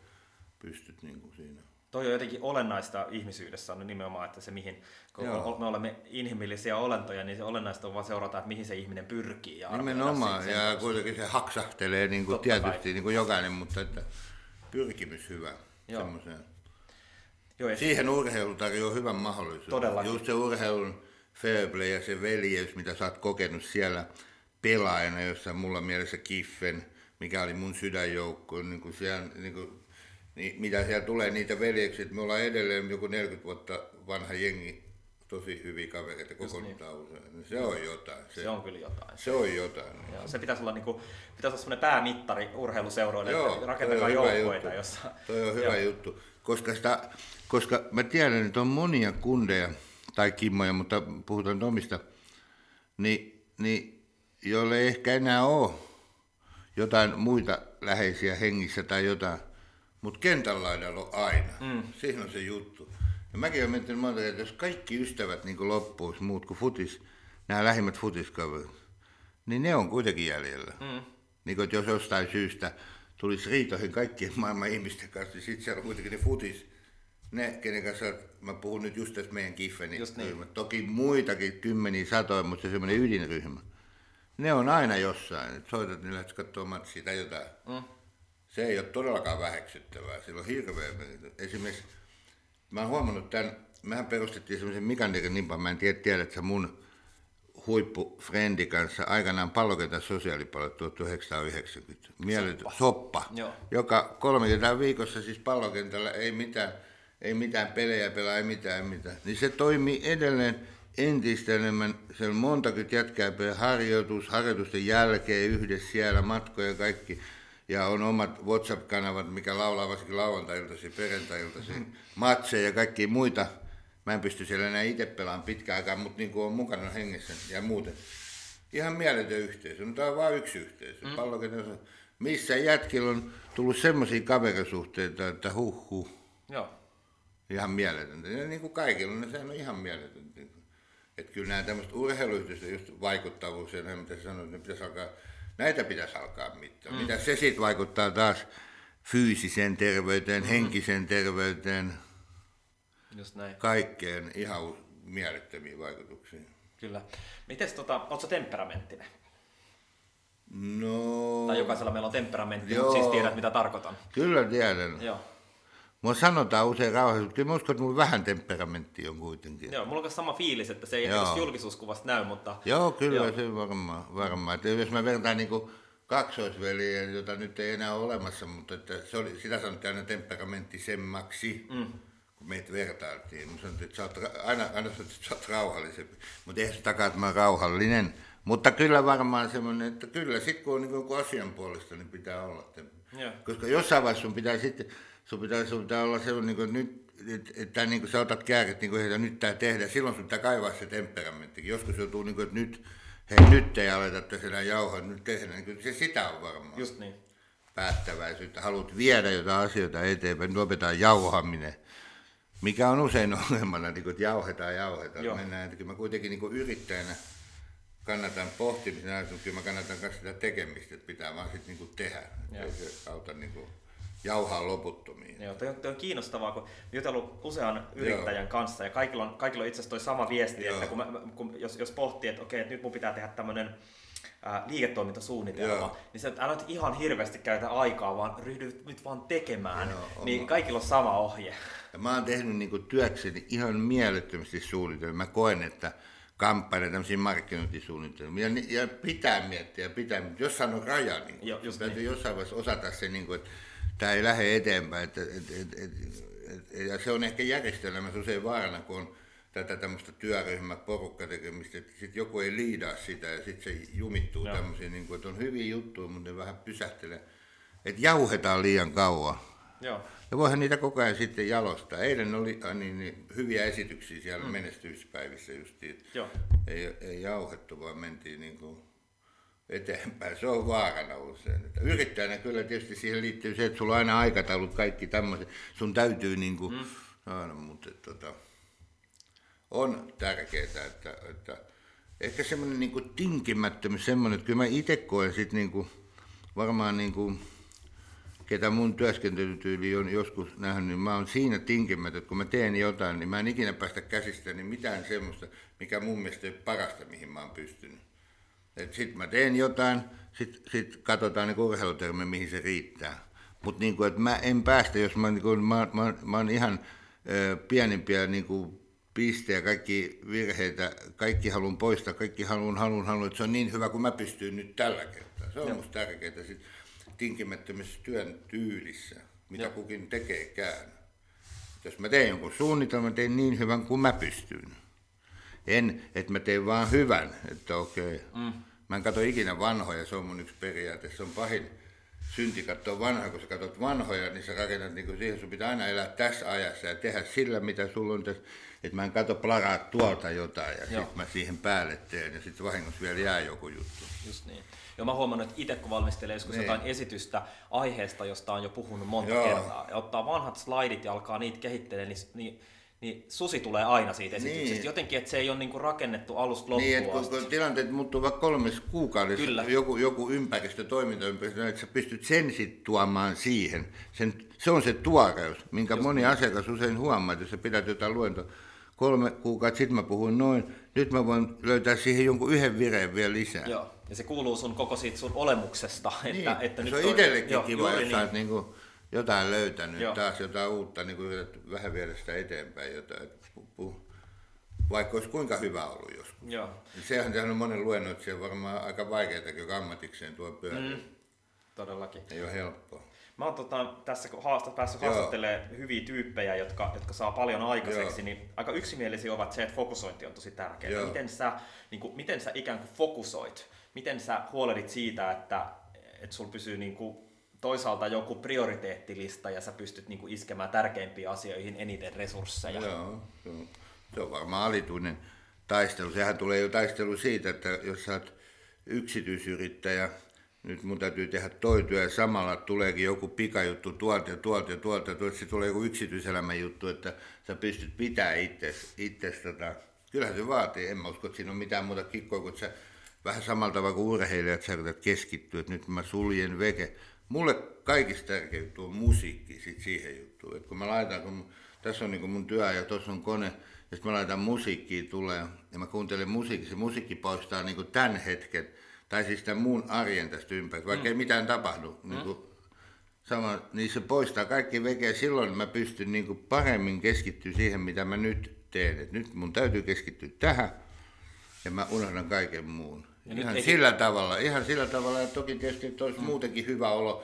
pystyt niin kuin siinä. Toi on jotenkin olennaista ihmisyydessä on nimenomaan, että se mihin, kun Joo. me olemme inhimillisiä olentoja, niin se olennaista on vaan seurata, että mihin se ihminen pyrkii. Ja Nimenomaan, ja kuitenkin se haksahtelee niin kuin tietysti niin kuin jokainen, mutta että pyrkimys hyvä Joo. semmoiseen. Joo, ja Siihen urheilu tarjoaa hyvän mahdollisuuden. Todellakin. Just se urheilun fairplay ja se veljeys, mitä sä oot kokenut siellä pelaajana, jossa mulla mielessä Kiffen, mikä oli mun sydänjoukko, niin kuin siellä, niin kuin niin mitä siellä tulee niitä veljeksiä, me ollaan edelleen joku 40 vuotta vanha jengi, tosi hyviä kavereita koko niin. niin. Se on jotain. Se, se, on kyllä jotain. Se on jotain. Niin. Joo, se pitäisi olla, niin kuin, pitäisi olla semmoinen päämittari urheiluseuroille, Joo, että rakentakaa joukkueita. Jossa... Toi on hyvä juttu, koska, sitä, koska mä tiedän, että on monia kundeja tai kimmoja, mutta puhutaan omista, niin, niin joille ei ehkä enää ole jotain muita läheisiä hengissä tai jotain, mutta kentän laidalla on aina. Mm. Siinä on se juttu. Ja mäkin olen miettinyt monta, että jos kaikki ystävät niin loppuisi, muut kuin futis, nämä lähimmät futiskaverit, niin ne on kuitenkin jäljellä. Mm. Niin kuin, että jos jostain syystä tulisi riitoihin kaikkien maailman ihmisten kanssa, niin sitten siellä on kuitenkin ne futis, ne, kenen kanssa, mä puhun nyt just tästä meidän Kiffenin niin. ryhmä. Toki muitakin kymmeniä satoja, mutta se semmoinen ydinryhmä. Ne on aina jossain, että soitat, niin lähdet katsomaan matsia tai jotain. Mm se ei ole todellakaan väheksyttävää. Sillä on hirveä Esimerkiksi mä oon huomannut tämän, mehän perustettiin semmoisen Mikanerin nimpan, mä en tiedä, tiedät mun huippufrendi kanssa aikanaan pallokentän sosiaalipalvelut 1990. Mielet, soppa, soppa joka 30 viikossa siis pallokentällä ei mitään, ei mitään pelejä pelaa, ei mitään, ei mitään. Niin se toimii edelleen entistä enemmän, se on montakymmentä jätkää harjoitus, harjoitusten jälkeen yhdessä siellä, matkoja ja kaikki ja on omat WhatsApp-kanavat, mikä laulaa varsinkin lauantai-iltaisin, perjantai-iltaisin, matseja ja kaikkia muita. Mä en pysty siellä enää itse pelaamaan pitkään aikaa, mutta niin kuin on mukana hengessä ja muuten. Ihan mieletön yhteisö, mutta tämä on vain yksi yhteisö. Mm. Pallokentän, missä jätkillä on tullut semmoisia kaverisuhteita, että huh huh. Joo. Ihan mieletöntä. Ja niin kuin kaikilla, niin sehän on ihan mieletöntä. Että kyllä nämä tämmöiset urheiluyhteistyöt, just vaikuttavuus ja mitä sanoit, ne pitäisi alkaa Näitä pitäisi alkaa mittaa. Mm. Mitä se sitten vaikuttaa taas fyysiseen terveyteen, mm. henkiseen terveyteen, Just näin. kaikkeen ihan mielettömiin vaikutuksiin. Kyllä. Mites tota, ootko temperamenttinen? No... Tai jokaisella meillä on temperamentti, mutta siis tiedät mitä tarkoitan. Kyllä tiedän. Joo. Mua sanotaan usein mutta mä uskon, että mulla vähän temperamentti on kuitenkin. Joo, mulla on sama fiilis, että se ei Joo. julkisuuskuvasta näy, mutta... Joo, kyllä Joo. se varmaan. varmaan. Että jos mä vertaan niin kaksoisveliä, jota nyt ei enää ole olemassa, mutta että se oli, sitä sanottiin aina temperamenttisemmaksi, mm. kun meitä vertailtiin. Mä sanoin, että sä oot, aina, aina sanoin, että sä oot rauhallisempi, mutta eihän se takaa, että mä oon rauhallinen. Mutta kyllä varmaan semmoinen, että kyllä sit kun on niin asian puolesta, niin pitää olla. Joo. Koska jossain vaiheessa sun pitää sitten sun pitää, sun pitää olla sellainen, niin kuin, että nyt, että, että niin kuin sä otat kääret, niin kuin, että nyt tämä tehdä, silloin sun pitää kaivaa se temperamenttikin. Joskus joutuu, niin kuin, että nyt, hei nyt ei aleta tässä jauhaa, nyt tehdään, niin se sitä on varmaan. Just niin. Päättäväisyyttä, haluat viedä jotain asioita eteenpäin, nyt opetaan jauhaminen. Mikä on usein <laughs> ongelmana, niin kuin, että jauhetaan, jauhetaan. Joo. Mennään, että mä kuitenkin niin kuin yrittäjänä kannatan pohtimisen mutta kyllä mä kannatan myös sitä tekemistä, että pitää vaan sitten niin tehdä. Joo. Ei se auta niin kuin, jauhaa loputtomiin. Joo, toi on, toi on kiinnostavaa, kun jutellut usean yrittäjän Joo. kanssa ja kaikilla on, kaikilla on itse asiassa toi sama viesti, Joo. että kun, mä, kun jos, jos pohtii, että okei, että nyt mun pitää tehdä tämmöinen liiketoimintasuunnitelma, Joo. niin sä älä nyt ihan hirveästi käytä aikaa, vaan ryhdy nyt vaan tekemään. Joo, niin kaikilla on sama ohje. Ja mä oon tehnyt niin työkseni ihan mielettömästi suunnitelmia. Mä koen, että kampanja, tämmöisiä markkinointisuunnitelmia. Ja, ja pitää miettiä, pitää, jossain on raja. Niin Joo, just täytyy niin. jossain vaiheessa osata se, niin kuin, että tämä ei lähde eteenpäin. Et, et, et, et, et, ja se on ehkä järjestelmässä usein vaarana, kun on tätä tämmöistä työryhmäporukka tekemistä, että sitten joku ei liidaa sitä ja sitten se jumittuu Joo. tämmöisiin, niin kuin, että on hyviä juttuja, mutta ne vähän pysähtelee. Että jauhetaan liian kauan. Joo. Ja voihan niitä koko ajan sitten jalostaa. Eilen oli äh, niin, niin, hyviä esityksiä siellä mm. menestymispäivissä justiin. Joo. Ei, ei jauhettu, vaan mentiin niin kuin eteenpäin. Se on vaarana usein. Että yrittäjänä kyllä tietysti siihen liittyy se, että sulla on aina aikataulut, kaikki tämmöiset. Sun täytyy niin kuin, mm. saada, mutta tota, on tärkeää, että, että ehkä semmoinen niin kuin tinkimättömyys, semmoinen, että kyllä mä itse koen sitten niin kuin, varmaan niin kuin, ketä mun työskentelytyyli on joskus nähnyt, niin mä oon siinä tinkimätön, että kun mä teen jotain, niin mä en ikinä päästä käsistä niin mitään semmoista, mikä mun mielestä ei ole parasta, mihin mä oon pystynyt. Sitten mä teen jotain, sitten sit katsotaan niin urheilutermi, mihin se riittää. Mutta niin kuin, että mä en päästä, jos mä, niin kuin, mä, mä, mä oon ihan ö, pienimpiä niin kuin pistejä, kaikki virheitä, kaikki haluan poistaa, kaikki haluan, haluan, haluan, että se on niin hyvä kuin mä pystyn nyt tällä kertaa. Se on Joo. musta tärkeää sit tinkimättömässä työn tyylissä, mitä Joo. kukin tekeekään. Jos mä teen jonkun suunnitelman, teen niin hyvän kuin mä pystyn. En, että mä teen vaan hyvän, että okei. Mm. Mä en katso ikinä vanhoja, se on mun yksi periaate. Se on pahin synti katsoa vanhoja, kun sä katsot vanhoja, niin sä rakennat niin kuin siihen, sun pitää aina elää tässä ajassa ja tehdä sillä, mitä sulla on tässä. Että mä en katso plaraa tuolta jotain ja sitten mä siihen päälle teen ja sitten vahingossa vielä jää joku juttu. Just niin. Joo, mä huomannut, että itse kun valmistelee joskus Niin. jotain esitystä aiheesta, josta on jo puhunut monta Joo. kertaa, ja ottaa vanhat slaidit ja alkaa niitä kehittelemään, niin, niin, niin susi tulee aina siitä esityksestä. Niin. Jotenkin, että se ei ole niinku rakennettu alusta loppuun Niin, että kun, tilanteet muuttuu vaikka kolmessa kuukaudessa, Kyllä. joku, joku ympäristö, toimintaympäristö, että sä pystyt sen sitten tuomaan siihen. Sen, se on se tuoreus, minkä Just moni niin. asiakas usein huomaa, että jos sä pidät jotain luentoa. Kolme kuukautta sitten mä puhuin noin, nyt mä voin löytää siihen jonkun yhden vireen vielä lisää. Joo, ja se kuuluu sun koko siitä sun olemuksesta. Niin, Että, että se nyt on itsellekin kiva, jos oot niin. niinku jotain löytänyt, Joo. taas jotain uutta, niin kuin vähän viedä sitä eteenpäin. Jotain, että vaikka olisi kuinka hyvä ollut joskus. Joo. Sehän, sehän on monen luennoitsijan varmaan aika vaikeaa, joka ammatikseen tuo pyörii. Mm. Todellakin. Ei ole helppoa. Mä oon tota, tässä kun haasta, päässyt Joo. haastattelemaan hyviä tyyppejä, jotka, jotka saa paljon aikaiseksi, Joo. niin aika yksimielisiä ovat se, että fokusointi on tosi tärkeää. Miten sä, niin kuin, miten sä ikään kuin fokusoit? Miten sä huolehdit siitä, että, että sulla pysyy niin kuin toisaalta joku prioriteettilista ja sä pystyt niin kuin iskemään tärkeimpiin asioihin eniten resursseja? Joo, on, se on varmaan alituinen taistelu. Sehän tulee jo taistelu siitä, että jos sä oot yksityisyrittäjä, nyt mun täytyy tehdä toi työ ja samalla tuleekin joku pikajuttu tuolta ja tuolta ja tuolta tuolta, se tulee joku yksityiselämän juttu, että sä pystyt pitää itses, tota, kyllähän se vaatii, en mä usko, että siinä on mitään muuta kikkoa, kun sä vähän samalla tavalla kuin urheilijat sä keskittyä, että nyt mä suljen veke. Mulle kaikista tärkein juttu on musiikki sit siihen juttuun, että kun mä laitan, kun tässä on niin mun työ ja tuossa on kone, ja sitten mä laitan musiikkia tulee, ja mä kuuntelen musiikkia, se musiikki poistaa niin tämän hetken, tai siis tämän muun arjen tästä ympäristä, vaikka mm. ei mitään tapahdu. Mm. Niin kuin, sama, niin se poistaa kaikki veke, ja silloin mä pystyn niin kuin paremmin keskittyä siihen, mitä mä nyt teen. Et nyt mun täytyy keskittyä tähän, ja mä unohdan kaiken muun. Ja nyt ihan ei- sillä tavalla, ihan sillä tavalla, että toki tietysti että olisi mm. muutenkin hyvä olo.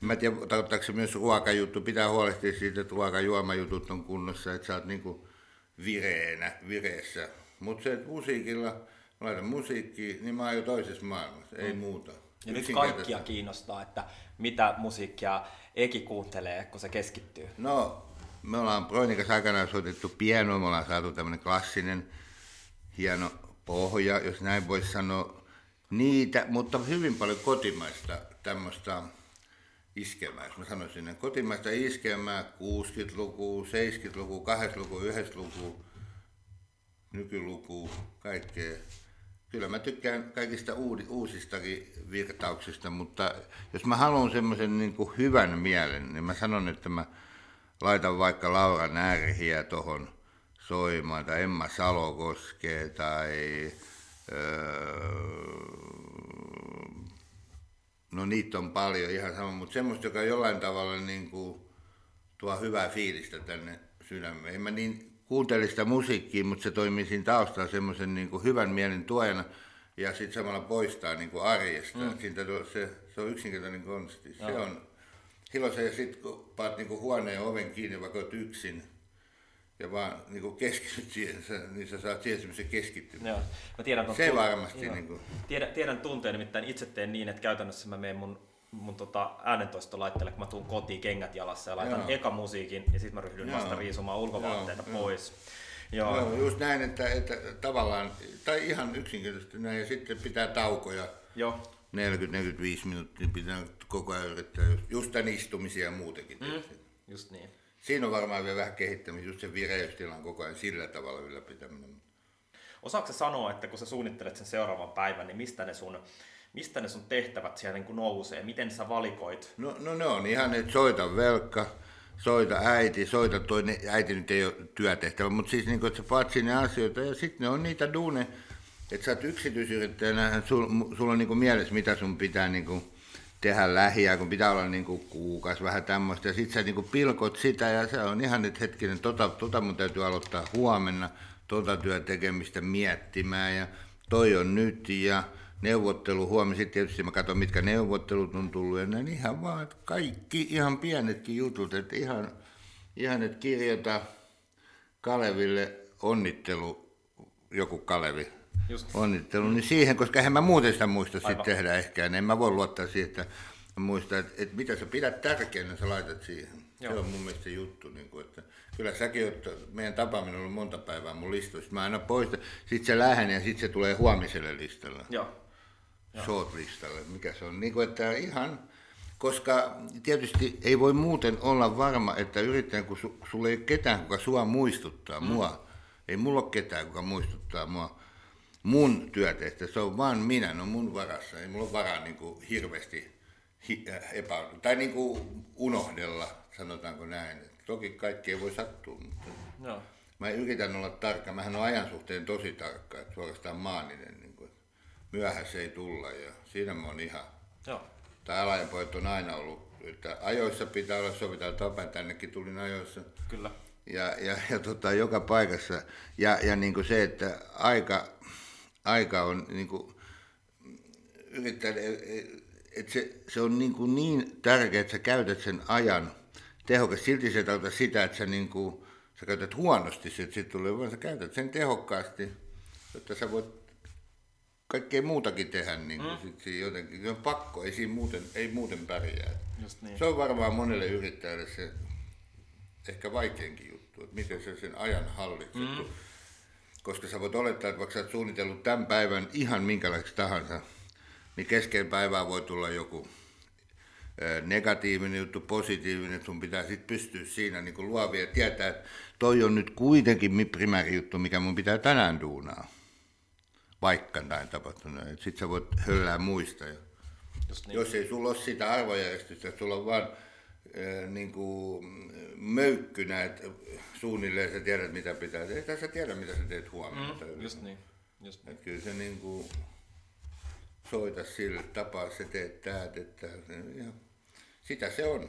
Mä en tiedä, tarkoittaako se myös ruokajuttu. Pitää huolehtia siitä, että ruokajuomajutut on kunnossa, että sä oot niinku vireenä, vireessä. Mutta se, että musiikilla, laitan musiikkia, niin mä oon jo toisessa maailmassa, ei muuta. Ja nyt kaikkia kiinnostaa, että mitä musiikkia Eki kuuntelee, kun se keskittyy. No, me ollaan Proinikas aikanaan soitettu pienoa, me ollaan saatu tämmöinen klassinen, hieno pohja, jos näin voisi sanoa, niitä, mutta hyvin paljon kotimaista tämmöistä iskemää, jos mä sanoisin, että kotimaista iskemää, 60-luku, 70-luku, 8-luku, 9-luku, nykyluku, kaikkea. Kyllä mä tykkään kaikista uudi, uusistakin virtauksista, mutta jos mä haluan semmoisen niin hyvän mielen, niin mä sanon, että mä laitan vaikka Laura Närhiä tohon soimaan, tai Emma Salokoskee, tai no niitä on paljon ihan sama, mutta semmoista, joka jollain tavalla niin kuin tuo hyvää fiilistä tänne sydämeen. En mä niin kuuntele sitä musiikkia, mutta se toimii siinä taustalla semmoisen niin kuin hyvän mielen tuojana ja sitten samalla poistaa niin kuin arjesta. Mm. Siitä tuo, se, se on yksinkertainen konsti. Se on, silloin se, sit kun paat niin kuin huoneen oven kiinni, vaikka olet yksin, ja vaan niin kuin keskityt <laughs> siihen, niin sä saat siihen semmoisen keskittymisen. Joo. Mä tiedän, Se tunt- varmasti joo. niin kuin, Tiedän, tiedän tunteen, nimittäin itse teen niin, että käytännössä mä menen mun, mun tota äänentoistolaitteelle, kun mä tuun kotiin kengät jalassa ja laitan Joo. eka musiikin ja sitten mä ryhdyn Joo. vasta riisumaan ulkovaatteita Joo, pois. Joo. Joo, just näin, että, että tavallaan, tai ihan yksinkertaisesti näin, ja sitten pitää taukoja, Joo. 40-45 minuuttia pitää koko ajan yrittää just, just tämän istumisia ja muutenkin. Mm. Just niin. Siinä on varmaan vielä vähän kehittämistä, just se vireystilan koko ajan sillä tavalla ylläpitäminen. Osaatko sanoa, että kun sä suunnittelet sen seuraavan päivän, niin mistä ne sun, mistä ne sun tehtävät siellä niin kuin nousee? Miten sä valikoit? No, no ne on ihan, että soita velkka, soita äiti, soita toinen, äiti nyt ei ole työtehtävä, mutta siis niin kuin, että sä paat sinne asioita ja sitten ne on niitä duune, että sä oot yksityisyrittäjänä, sul, sulla on niin kuin mielessä, mitä sun pitää niin kuin tehdä lähiä, kun pitää olla niin kuin kuukas, vähän tämmöistä, ja sitten sä niin kuin pilkot sitä, ja se on ihan nyt hetkinen, tota, tota mun täytyy aloittaa huomenna, tota työn tekemistä miettimään, ja toi on nyt, ja neuvottelu huomenna, sitten tietysti mä katson, mitkä neuvottelut on tullut, ja näin. Ihan vaan, että kaikki, ihan pienetkin jutut, että ihan, ihan että kirjoita Kaleville onnittelu, joku Kalevi, Just. onnittelu, niin siihen, koska eihän mä muuten sitä muista sitten tehdä ehkä, niin en mä voi luottaa siihen, että mä muistan, että, että mitä sä pidät tärkeänä, sä laitat siihen. Joo. Se on mun mielestä se juttu, niin kuin, että kyllä säkin oot, meidän tapaaminen on ollut monta päivää mun listoista, mä aina poistan, sit se lähenee ja sit se tulee huomiselle listalle, Joo. short-listalle, mikä se on, niin kuin, että ihan, koska tietysti ei voi muuten olla varma, että yrittäjän, kun su, sulla ei ole ketään, kuka sua muistuttaa, mm. mua, ei mulla ole ketään, kuka muistuttaa mua, mun työtehtävä, se on vaan minä, no mun varassa, ei mulla ole varaa niin kuin hirveästi hi, äh, epä, tai niin kuin unohdella, sanotaanko näin. Toki kaikki ei voi sattua, mutta Joo. mä yritän olla tarkka. Mähän on ajan suhteen tosi tarkka, että suorastaan maaninen. Niin kuin, myöhässä ei tulla ja siinä mä oon ihan. Joo. Tai alajanpojat on aina ollut, että ajoissa pitää olla, sovitaan tapa, tännekin tulin ajoissa Kyllä. ja, ja, ja tota, joka paikassa. Ja, ja niin kuin se, että aika, aika on niin kuin, yrittää, että se, se on niin, kuin niin tärkeää, että sä käytät sen ajan tehokas. Silti se ei tarkoita sitä, että sä, niin kuin, sä käytät huonosti, että sit tulee, vaan sä käytät sen tehokkaasti, jotta sä voit kaikkea muutakin tehdä niin kuin, mm. sit siinä jotenkin. Se on pakko, ei siinä muuten, ei muuten pärjää. Just niin. Se on varmaan monelle yrittäjälle se ehkä vaikeinkin juttu, että miten sä sen ajan hallitset. Mm. Koska sä voit olettaa, että vaikka sä oot suunnitellut tämän päivän ihan minkälaiseksi tahansa, niin kesken päivää voi tulla joku negatiivinen juttu, positiivinen, sun pitää sitten pystyä siinä niin luovia ja tietää, että toi on nyt kuitenkin mi- primääri juttu, mikä mun pitää tänään duunaa. Vaikka näin tapahtunut. Sitten sä voit höllää muista. Just niin. jos ei sulla ole sitä arvojärjestystä, että sulla on vaan niin kuin, möykkynä, että suunnilleen sä tiedät mitä pitää tehdä, tai sä tiedät mitä sä teet huomenna. Mm, just niin. Just niin. Että kyllä se niin kuin, soita sille tapaa, sä teet tää, teet tää. Ja sitä se on.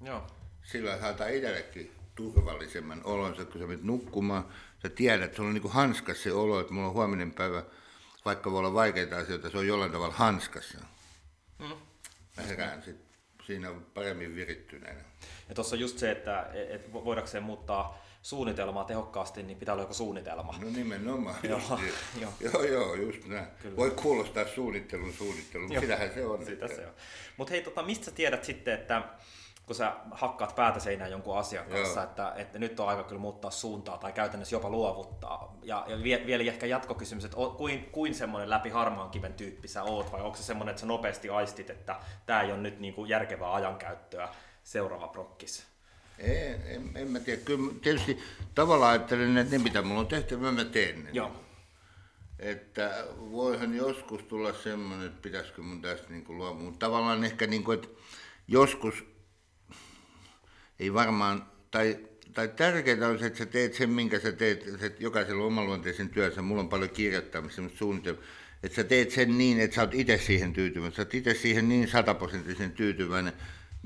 Joo. Sillä saadaan itsellekin turvallisemman olonsa, kun sä menet nukkumaan. Sä tiedät, että sulla on niin kuin hanskas se olo, että mulla on huominen päivä, vaikka voi olla vaikeita asioita, se on jollain tavalla hanskassa. Mm. Mä herään sit siinä paremmin virittyneenä. Ja tuossa on just se, että et voidakseen muuttaa suunnitelmaa tehokkaasti, niin pitää olla joku suunnitelma. No nimenomaan. <laughs> Joo, just niin. <laughs> joo. joo, joo, just näin. Voi kuulostaa suunnittelun suunnittelun, sitähän se on. Sitä se on. Mutta hei, tota, mistä sä tiedät sitten, että kun sä hakkaat päätä seinään jonkun asian kanssa, Joo. että, että nyt on aika kyllä muuttaa suuntaa tai käytännössä jopa luovuttaa. Ja, ja vie, vielä ehkä jatkokysymys, että kuin, kuin semmoinen läpi harmaan kiven tyyppi sä oot, vai onko se semmoinen, että sä nopeasti aistit, että tämä ei ole nyt niinku järkevää ajankäyttöä, seuraava prokkis? En, en, en mä tiedä. Kyllä tietysti tavallaan ajattelen, että ne mitä mulla on tehtävä, mä teen ne. Joo. Että voihan joskus tulla semmoinen, että pitäisikö mun tästä niin kuin luopua. Mutta tavallaan ehkä niin kuin, että joskus ei varmaan, tai, tai tärkeintä on se, että sä teet sen, minkä sä teet, että jokaisella on omaluonteisen työnsä, mulla on paljon kirjoittamista, semmoista suunnitelmaa, että sä teet sen niin, että sä oot itse siihen tyytyväinen, sä oot itse siihen niin sataprosenttisen tyytyväinen,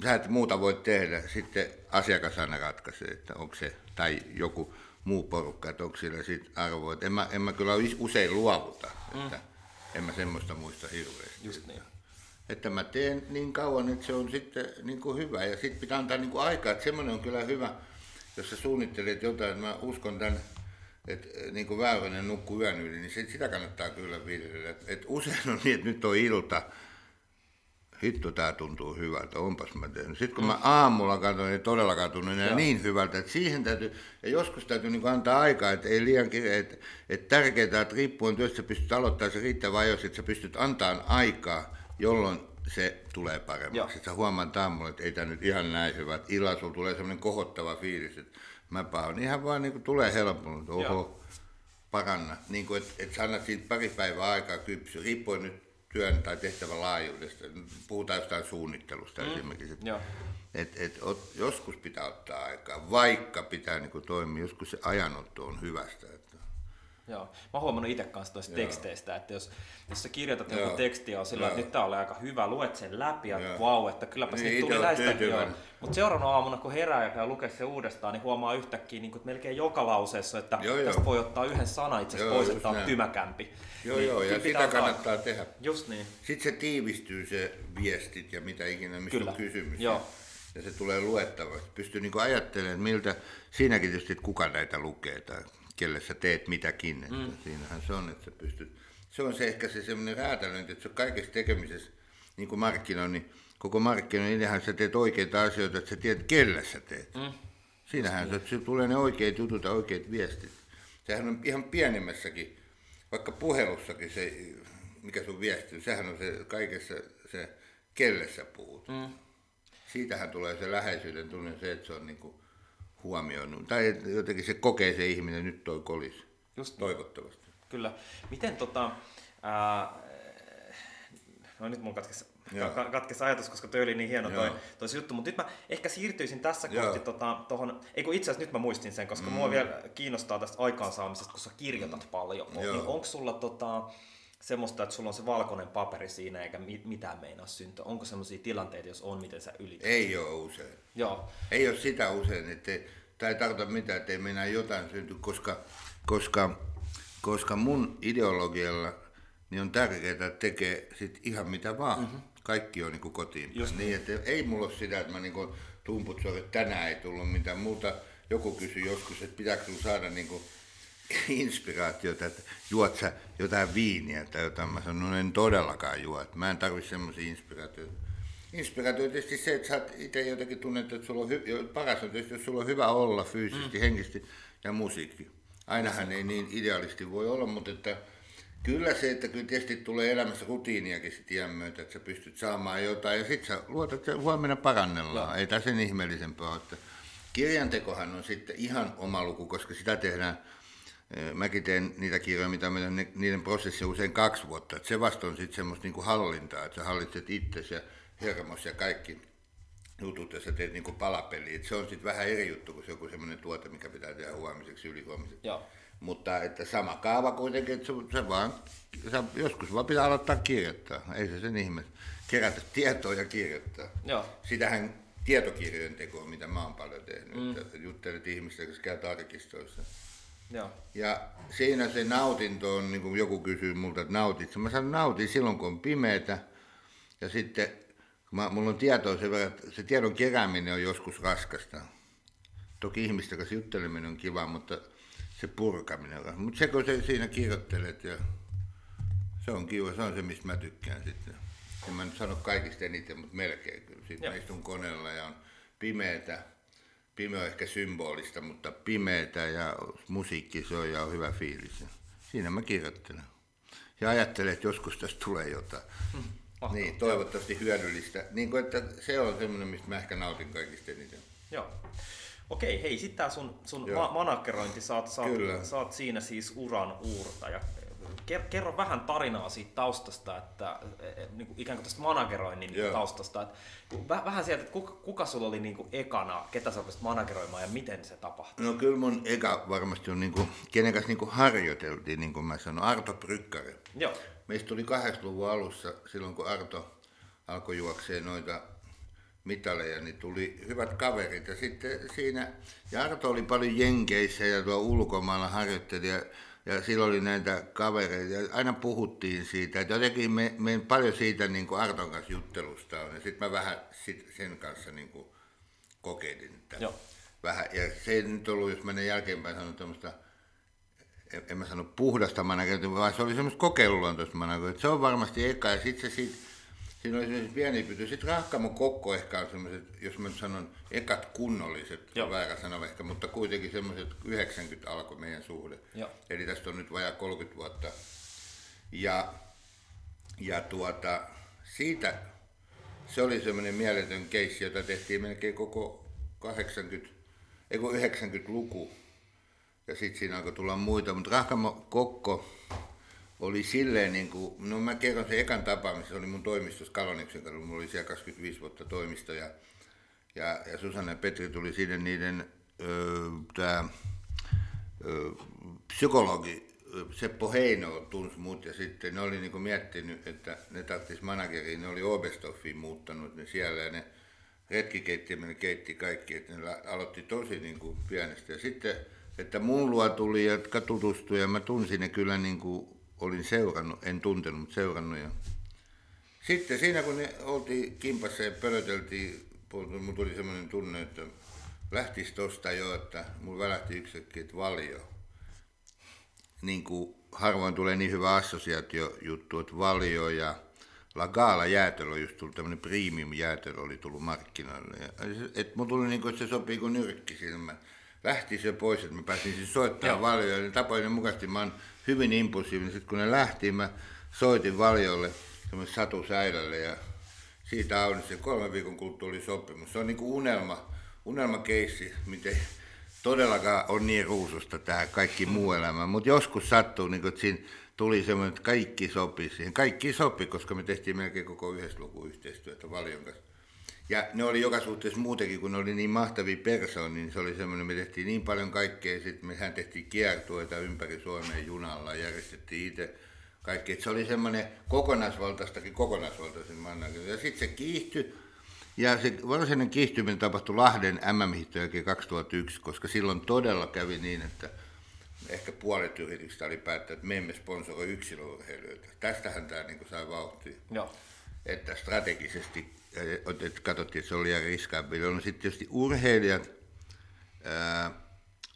sä et muuta voi tehdä, sitten asiakas aina ratkaisee, että onko se, tai joku muu porukka, että onko sillä sit arvoa. En mä, en mä kyllä usein luovuta, että en mä semmoista muista hirveästi. Just niin. Että mä teen niin kauan, että se on sitten niin kuin hyvä. Ja sitten pitää antaa niin kuin aikaa, että semmoinen on kyllä hyvä, jos sä suunnittelet jotain, mä uskon tämän, että niin kuin Väyrynen nukkuu yön yli, niin sit, sitä kannattaa kyllä viljellä. Et, et usein on niin, että nyt on ilta, hitto tää tuntuu hyvältä, onpas mä tehnyt. Sitten kun mä aamulla katson, niin todellakaan tunnu enää niin hyvältä, että siihen täytyy, ja joskus täytyy niin antaa aikaa, että ei liian kiire, että, että tärkeää, että riippuen työstä pystyt aloittamaan se riittävä ajoissa, että sä pystyt antamaan aikaa, jolloin se tulee paremmaksi. Sä huomaat aamulla, että ei tämä nyt ihan näin hyvä, että illalla sulla tulee semmoinen kohottava fiilis, että mä pahoin. Ihan vaan niin kuin tulee helpommin, että oho, paranna. Niin kuin, että, että sä annat siitä pari päivää aikaa kypsyä, riippuen nyt työn tai tehtävän laajuudesta. Puhutaan jostain suunnittelusta mm. esimerkiksi. Että et, et, ot, joskus pitää ottaa aikaa, vaikka pitää niin kuin, toimia, joskus se ajanotto on hyvästä. Että... Joo. Mä oon huomannut itse kanssa tuosta teksteistä, että jos, jos sä kirjoitat joku tekstiä on sillä, että nyt tää oli aika hyvä, luet sen läpi ja vau, että kylläpä niin, siitä tuli näistäkin jo. Mutta seuraavana aamuna, kun herää ja käy lukea se uudestaan, niin huomaa yhtäkkiä niin kuin, että melkein joka lauseessa, että joo, tästä joo. voi ottaa yhden sanan itse asiassa pois, että on tymäkämpi. Joo, niin, joo, ja sitä kannattaa tehdä. Just niin. Sitten se tiivistyy se viestit ja mitä ikinä, mistä Kyllä. on kysymys. Joo. Ja se tulee luettavaksi. Pystyy niin ajattelemaan, miltä, siinäkin tietysti, että kuka näitä lukee tai kelle sä teet mitäkin. Että mm. Siinähän se on, että sä pystyt, se on se ehkä se semmoinen räätälöinti, että se on kaikessa tekemisessä, niin kuin markkinoinnin, niin koko markkinoinnin ideahan sä teet oikeita asioita, että sä tiedät, kelle sä teet. Mm. Siinähän se, että tulee ne oikeat jutut ja oikeat viestit. Sehän on ihan pienimmässäkin vaikka puhelussakin se, mikä sun viesti, sehän on se kaikessa se, kelle sä puhut. Mm. Siitähän tulee se läheisyyden tunne, se, että se on niinku huomioinut. Tai jotenkin se kokee se ihminen, nyt toi kolis. Just niin. Toivottavasti. Kyllä. Miten tota, ää, no nyt mun katkesi katkesi ajatus, koska toi oli niin hieno toi, toi juttu. Mutta nyt mä ehkä siirtyisin tässä Joo. kohti tota, tohon, ei kun itse asiassa nyt mä muistin sen, koska mm. mua vielä kiinnostaa tästä aikaansaamisesta, kun sä kirjoitat mm. paljon. Joo. Niin onko sulla tota, semmoista, että sulla on se valkoinen paperi siinä eikä mitään meinaa syntyä? Onko semmoisia tilanteita, jos on, miten sä ylität? Ei ole usein. Joo. Ei ole sitä usein, että ei tarkoita mitään, että ei meinaa jotain syntyä, koska, koska, koska mun ideologialla niin on tärkeää, että tekee sit ihan mitä vaan. Mm-hmm kaikki on niin kotiin. Just niin, että ei mulla ole sitä, että mä niin tumput että tänään ei tullut mitään muuta. Joku kysyi joskus, että pitääkö sulla saada niin kuin <laughs> inspiraatiota, että juot sä jotain viiniä tai jotain. Mä sanon, no en todellakaan juo, että mä en tarvitse semmoisia inspiraatioita. Inspiraatio on tietysti se, että sä itse jotenkin tunnet, että sulla on hy- paras on tietysti, jos sulla on hyvä olla fyysisesti, mm. henkisesti ja musiikki. Ainahan ei niin idealisti voi olla, mutta että Kyllä se, että kyllä tietysti tulee elämässä rutiiniakin sit iän myötä, että sä pystyt saamaan jotain ja sitten sä luotat, että huomenna parannellaan. No. Ei tässä sen ihmeellisempää ole. Kirjantekohan on sitten ihan oma luku, koska sitä tehdään, eh, mäkin teen niitä kirjoja, mitä meidän, niiden prosessi on usein kaksi vuotta. Että se vasta on sitten semmoista niinku hallintaa, että sä hallitset itsesi ja hermos ja kaikki jutut ja sä teet niinku palapeliä. se on sitten vähän eri juttu kuin se joku semmoinen tuote, mikä pitää tehdä huomiseksi, ylihuomiseksi. Joo. Mutta että sama kaava kuitenkin, että se, se vaan, se, joskus vaan pitää aloittaa kirjoittaa, ei se sen ihme. Kerätä tietoa ja kirjoittaa. Joo. Sitähän tietokirjojen tekoa, mitä mä oon paljon tehnyt, mm. juttelet ihmistä, jotka käy tarkistoissa. Joo. Ja siinä se nautinto on, niin kuin joku kysyy multa, että nautit. Mä sanon nautin silloin, kun on pimeätä. Ja sitten, kun mä, mulla on tietoa että se tiedon kerääminen on joskus raskasta. Toki ihmisten kanssa jutteleminen on kiva, mutta se purkaminen. Mutta se kun se siinä kirjoittelet ja se on kiva, se on se mistä mä tykkään sitten. En mä nyt sano kaikista eniten, mutta melkein kyllä. Sitten mä istun koneella ja on pimeätä. Pimeä on ehkä symbolista, mutta pimeätä ja musiikki se on ja on hyvä fiilis. Siinä mä kirjoittelen. Ja ajattelen, että joskus tästä tulee jotain. Hmm. Niin, toivottavasti hyödyllistä. Niin kuin, että se on semmoinen, mistä mä ehkä nautin kaikista eniten. Joo. Okei, hei, sitten tämä sun, sun ma- managerointi, saat, saat, saat siinä siis uran uurtaja. Kerro vähän tarinaa siitä taustasta, että e, e, niin kuin ikään kuin tästä manageroinnin Joo. taustasta. Että, vähän sieltä, että kuka, kuka sulla oli niin kuin ekana, ketä sä manageroimaan ja miten se tapahtui? No kyllä mun eka varmasti on, niin kuin, kenen kanssa niin kuin harjoiteltiin, niin kuin mä sanoin, Arto Brykkari. Joo. Meistä tuli 80-luvun alussa, silloin kun Arto alkoi juokseen noita mitaleja, niin tuli hyvät kaverit. Ja sitten siinä, ja Arto oli paljon Jenkeissä ja tuo ulkomailla harjoitteli ja, ja silloin oli näitä kavereita ja aina puhuttiin siitä, että jotenkin me, me paljon siitä niin kuin Arton kanssa juttelusta on ja sitten mä vähän sit sen kanssa niin kuin kokeilin, että Joo. vähän. Ja se ei nyt ollut, jos menen jälkeenpäin sanon tämmöistä, en, en mä sano puhdasta manageria, vaan se oli semmoista kokeiluluontoista manageria. Se on varmasti eka ja sitten se siitä, siinä oli semmoiset pieni pyty. Sitten Rahkamo Kokko ehkä on semmoiset, jos mä nyt sanon ekat kunnolliset, Joo. väärä sana ehkä, mutta kuitenkin semmoiset 90 alkoi meidän suhde. Joo. Eli tästä on nyt vajaa 30 vuotta. Ja, ja tuota, siitä se oli semmoinen mieletön keissi, jota tehtiin melkein koko 80, ei kun 90-luku. Ja sitten siinä alkoi tulla muita, mutta Rahkamo Kokko oli silleen niin kuin, no mä kerron sen ekan tapaamisen, se oli mun toimistossa Kaloniksen kadulla, mulla oli siellä 25 vuotta toimisto ja, ja, ja Susanna ja Petri tuli sinne niiden, öö, tää, öö, psykologi Seppo Heino tunsi mut ja sitten ne oli niinku miettinyt, että ne tarvitsisi manageriin, ne oli Oberstoffiin muuttanut ne siellä ja ne retkikeittiömme ne keitti kaikki, että ne aloitti tosi niinku pienestä. Ja sitten, että mun luo tuli, jotka tutustui ja mä tunsin ne kyllä niinku, olin seurannut, en tuntenut, mutta seurannut. Ja sitten siinä kun ne oltiin kimpassa ja pölöteltiin, mun tuli semmoinen tunne, että lähtisi tosta jo, että mulla välähti yksikki, että valio niin kuin harvoin tulee niin hyvä assosiaatiojuttu, että Valio ja Lagala jäätelö on just tullut, tämmöinen premium jäätelö oli tullut markkinoille. Ja, et mun tuli niin kuin, että se sopii kuin nyrkki silmä. Lähti se pois, että mä pääsin siis soittamaan. Valioon. Ja tapojen mukaisesti mä oon hyvin impulsiivinen. Sitten kun ne lähti, mä soitin Valiolle semmoisen Satu Säilälle ja siitä audissa kolme viikon kuluttua oli sopimus. Se on niin kuin unelma, unelmakeissi, miten todellakaan on niin ruususta tämä kaikki muu elämä, mutta joskus sattuu, niin kuin, että siinä tuli semmoinen, että kaikki sopi siihen. Kaikki sopi, koska me tehtiin melkein koko yhdessä luku yhteistyötä Valion kanssa. Ja ne oli joka suhteessa muutenkin, kun ne oli niin mahtavia persoonia, niin se oli semmoinen, me tehtiin niin paljon kaikkea, sitten mehän tehtiin kiertueita ympäri Suomea junalla, järjestettiin itse kaikki. Et se oli semmoinen kokonaisvaltaistakin kokonaisvaltaisen mannakirja. Ja sitten se kiihtyi, ja se varsinainen kiihtyminen tapahtui Lahden jälkeen 2001, koska silloin todella kävi niin, että ehkä puolet yrityksistä oli päättänyt, että me emme sponsoroi yksilöurheilijoita. Tästähän tämä niin sai vauhtia Joo. että strategisesti äh, että katsottiin, että se oli liian riskaampi. No sitten tietysti urheilijat, ää,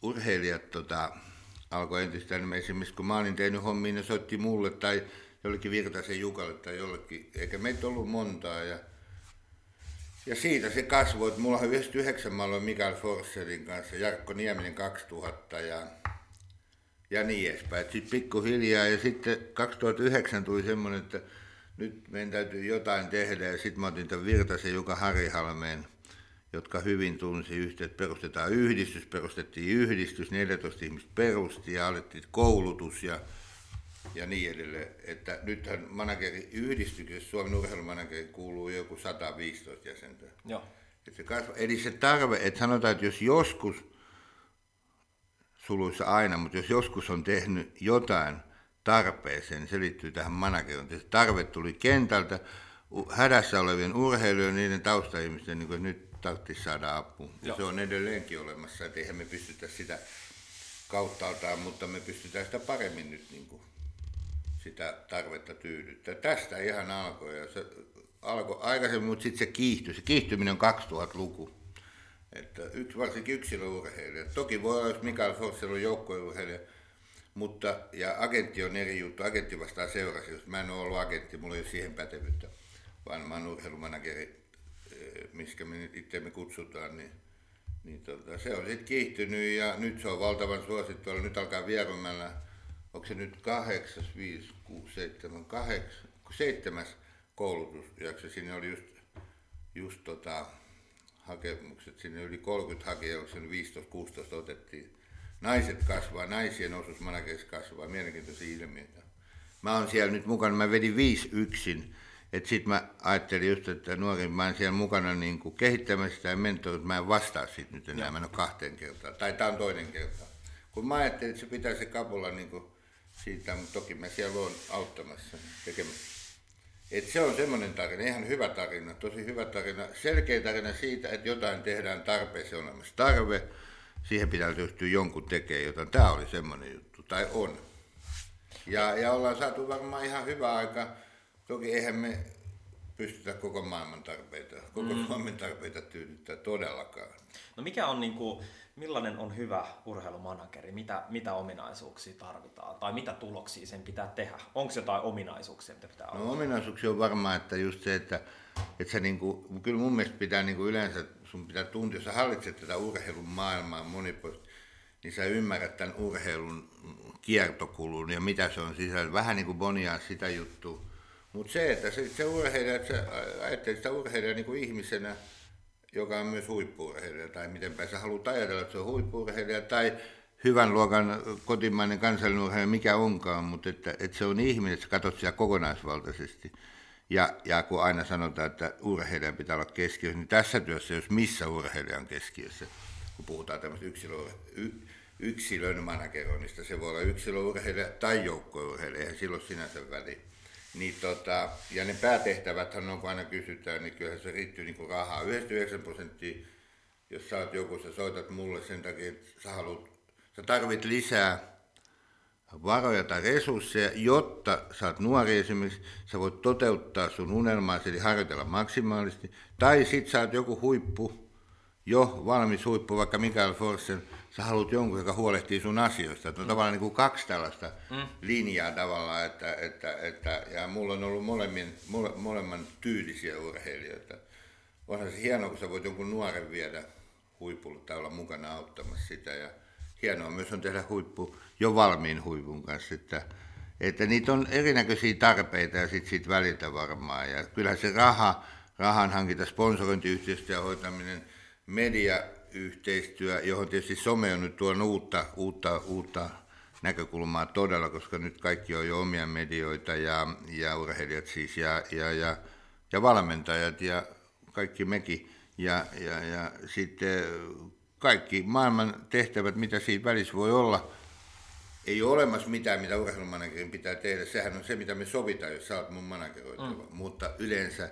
urheilijat tota, alkoi entistä enemmän esimerkiksi, kun mä olin tehnyt hommia, ne soitti mulle tai jollekin Virtasen Jukalle tai jollekin, eikä meitä ollut montaa. Ja, ja siitä se kasvoi, että mulla on 99 mä aloin Mikael Forsellin kanssa, Jarkko Nieminen 2000 ja ja niin edespäin. Sitten pikkuhiljaa ja sitten 2009 tuli semmoinen, että nyt meidän täytyy jotain tehdä ja sitten mä otin tämän Virtasen Juka Harihalmeen, jotka hyvin tunsi yhteen, että perustetaan yhdistys, perustettiin yhdistys, 14 ihmistä perusti ja alettiin koulutus ja, ja niin edelleen. Että nythän manageri yhdistyksessä, Suomen urheilumanageri kuuluu joku 115 jäsentä. Joo. Et se kasva, eli se tarve, että sanotaan, että jos joskus, suluissa aina, mutta jos joskus on tehnyt jotain tarpeeseen, se liittyy tähän managerointiin. Se tarve tuli kentältä, hädässä olevien urheilijoiden, niiden taustaihmisten, niin kuin, nyt tarvitsisi saada apua. Ja se on edelleenkin olemassa, että eihän me pystytä sitä kauttaaltaan, mutta me pystytään sitä paremmin nyt niin kuin, sitä tarvetta tyydyttää. Tästä ihan alkoi. Ja se alkoi aikaisemmin, mutta sitten se kiihtyi. Se kiihtyminen on 2000-luku. Että yksi, varsinkin yksilöurheilija. Toki voi olla, jos Mikael Forssell on joukkueurheilija, mutta, ja agentti on eri juttu. Agentti vastaa seurasi, mä en ole ollut agentti, mulla ei ole siihen pätevyyttä, vaan mä oon urheilumanageri, eh, miskä me nyt itseämme kutsutaan, niin, niin tota, se on sitten kiihtynyt ja nyt se on valtavan suosittu. Nyt alkaa Vierumällä, onko se nyt kahdeksas, viisi, kuusi, seitsemän, kahdeksan, seitsemäs koulutusjakso. Siinä oli just, just tota, hakemukset, sinne yli 30 hakijaa, onko se nyt 15-16 otettiin. Naiset kasvaa, naisien osuus managerissa kasvaa, mielenkiintoisia ilmiöitä. Mä oon siellä nyt mukana, mä vedin viisi yksin. että sit mä ajattelin just, että nuorin, mä oon siellä mukana niin kuin kehittämässä sitä ja mentorit, mä en vastaa siitä nyt enää, mä en ole kahteen kertaan. Tai tää on toinen kerta. Kun mä ajattelin, että se pitää se kapulla niin kuin siitä, mutta toki mä siellä oon auttamassa tekemässä. Et se on semmoinen tarina, ihan hyvä tarina, tosi hyvä tarina, selkeä tarina siitä, että jotain tehdään tarpeeseen olemassa tarve, siihen pitää ryhtyä jonkun tekemään jotain. Tämä oli semmoinen juttu, tai on. Ja, ja ollaan saatu varmaan ihan hyvä aika. Toki eihän me pystytä koko maailman tarpeita, koko mm. Suomen tarpeita tyydyttää todellakaan. No mikä on niin kuin, millainen on hyvä urheilumanageri? Mitä, mitä ominaisuuksia tarvitaan? Tai mitä tuloksia sen pitää tehdä? Onko jotain ominaisuuksia, mitä pitää olla? No ominaisuuksia on varmaan, että just se, että, että se niin kuin, kyllä mun mielestä pitää niin kuin yleensä, sun pitää tuntia, jos sä hallitset tätä urheilun maailmaa monipuolisesti, niin sä ymmärrät tämän urheilun kiertokulun ja mitä se on sisällä. Vähän niin kuin Bonia sitä juttua. Mutta se, että se, se urheilija, että sä ajattelet sitä urheilijaa niin kuin ihmisenä, joka on myös huippuurheilija, tai mitenpä sä haluat ajatella, että se on huippuurheilija, tai hyvän luokan kotimainen kansallinen urheilija, mikä onkaan, mutta että, että se on ihminen, että sä katsot sitä kokonaisvaltaisesti. Ja, ja kun aina sanotaan, että urheilijan pitää olla keskiössä, niin tässä työssä, jos missä urheilija on keskiössä, kun puhutaan tämmöistä yksilö, y, yksilön manageroinnista, se voi olla yksilöurheilija tai joukkourheilija, eihän silloin sinänsä väliä. Niin tota, ja ne päätehtävät on, kun aina kysytään, niin kyllä se riittyy niin rahaa. 99 prosenttia, jos sä oot joku, sä soitat mulle sen takia, että sä, haluat, sä tarvit lisää varoja tai resursseja, jotta sä oot nuori esimerkiksi, sä voit toteuttaa sun unelmaa, eli harjoitella maksimaalisesti, tai sit sä oot joku huippu, jo valmis huippu, vaikka Mikael Forsen, sä haluat jonkun, joka huolehtii sun asioista. Että on mm. tavallaan niin kuin kaksi tällaista mm. linjaa tavallaan, että, että, että, ja mulla on ollut molemmin, mole, molemman tyylisiä urheilijoita. Onhan se hienoa, kun sä voit jonkun nuoren viedä huipulle tai olla mukana auttamassa sitä. Ja hienoa myös on tehdä huippu jo valmiin huipun kanssa, että, että niitä on erinäköisiä tarpeita ja sitten siitä väliltä varmaan. Ja kyllähän se raha, rahan hankinta, sponsorointiyhteistyö hoitaminen, media yhteistyö, johon tietysti some on nyt tuonut uutta, uutta, uutta näkökulmaa todella, koska nyt kaikki on jo omia medioita ja, ja urheilijat siis ja, ja, ja, ja valmentajat ja kaikki mekin. Ja, ja, ja sitten kaikki maailman tehtävät, mitä siinä välissä voi olla, ei ole olemassa mitään, mitä urheilumanagerin pitää tehdä. Sehän on se, mitä me sovitaan, jos sä oot mun manageroitava. Mm. Mutta yleensä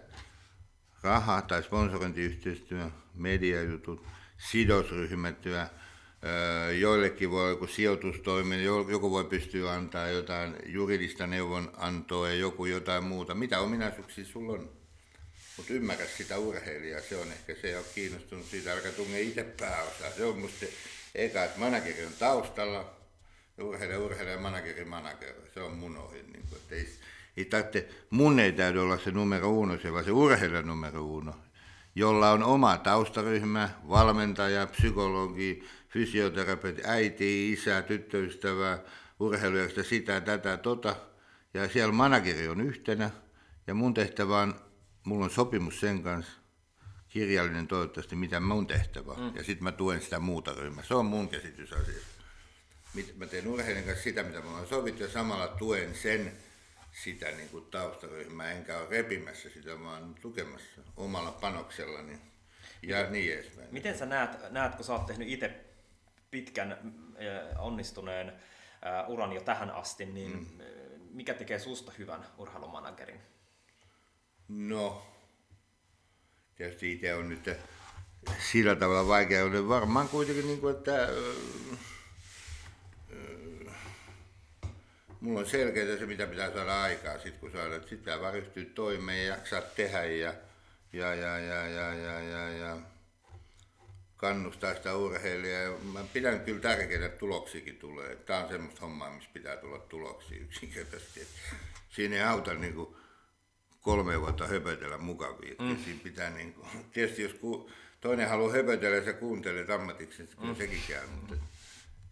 raha tai sponsorointiyhteistyö, mediajutut, sidosryhmätyä, joillekin voi joku sijoitustoiminen, joku voi pystyä antaa jotain juridista neuvonantoa ja joku jotain muuta. Mitä ominaisuuksia sulla on? Mutta ymmärrä sitä urheilijaa, se on ehkä se, on kiinnostunut siitä, alkaa tunne itse pääosaa. Se on musta eka, että manageri on taustalla, urheilija, urheilija, manageri, manageri. Se on mun ohi. Niin kuin, ei, ei tarvitse, mun ei täydy olla se numero uno, se vaan se urheilija numero uno jolla on oma taustaryhmä, valmentaja, psykologi, fysioterapeutti, äiti, isä, tyttöystävä, urheilujärjestä sitä, tätä, tota. Ja siellä manageri on yhtenä. Ja mun tehtävä on, mulla on sopimus sen kanssa, kirjallinen toivottavasti, mitä mun tehtävä on. Mm. Ja sitten mä tuen sitä muuta ryhmää. Se on mun käsitys asiasta. Mä teen urheilijan kanssa sitä, mitä mä oon sovittu, ja samalla tuen sen sitä niin kuin taustaryhmää, enkä ole repimässä sitä, vaan tukemassa omalla panoksellani ja miten, niin edespäin. Miten sä näet, näet, kun sä oot tehnyt itse pitkän onnistuneen uran jo tähän asti, niin mm. mikä tekee susta hyvän urheilumanagerin? No, tietysti itse on nyt sillä tavalla vaikea. Varmaan kuitenkin, niin kuin, että mulla on selkeää se, mitä pitää saada aikaa, sit kun saada, että sit pitää vaan ryhtyä toimeen ja jaksaa tehdä ja, ja, ja, ja, ja, ja, ja, ja kannustaa sitä urheilijaa. Mä pidän kyllä tärkeää, että tuloksikin tulee. Tämä on semmoista hommaa, missä pitää tulla tuloksia yksinkertaisesti. Siinä ei auta niin kuin kolme vuotta höpötellä mukavia. Mm. Siinä pitää niin kuin, <laughs> tietysti jos ku, toinen haluaa höpötellä ja sä kuuntelet ammatiksi, niin kyllä mm. sekin käy. Mutta,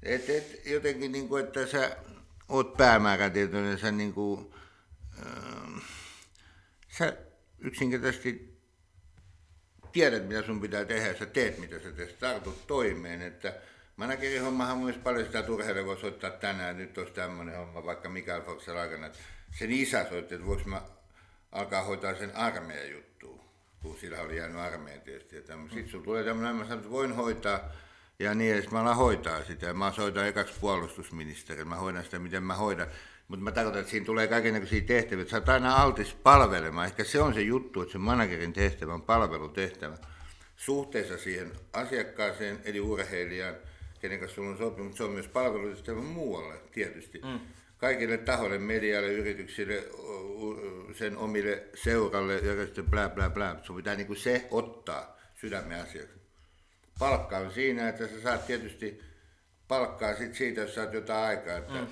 et, et, jotenkin, niin kuin, että sä oot päämäärätietoinen, sä, niin kuin, äh, sä yksinkertaisesti tiedät, mitä sun pitää tehdä, sä teet, mitä sä teet, tartut toimeen, että Managerin hommahan on myös paljon sitä turheille voi soittaa tänään, nyt olisi tämmöinen homma, vaikka Mikael Foxen aikana, että sen isä soitti, että voiko mä alkaa hoitaa sen armeijan juttu, kun sillä oli jäänyt armeijan tietysti. Sitten sulla tulee tämmöinen, mä sanon, että voin hoitaa, ja niin edes mä alan hoitaa sitä. Mä soitan ekaksi puolustusministerille, mä hoidan sitä, miten mä hoidan. Mutta mä tarkoitan, että siinä tulee kaikenlaisia tehtäviä. Sä oot aina altis palvelemaan. Ehkä se on se juttu, että se managerin tehtävä on palvelutehtävä. Suhteessa siihen asiakkaaseen, eli urheilijaan, kenen kanssa sulla on sopimus, se on myös palvelutehtävä muualle tietysti. Mm. Kaikille tahoille, medialle, yrityksille, sen omille seuralle, järjestö, bla bla bla. Sun pitää niin kuin se ottaa sydämen asiaksi. Palkka on siinä, että sä saat tietysti palkkaa sit siitä, jos saat jotain aikaa. Että mm.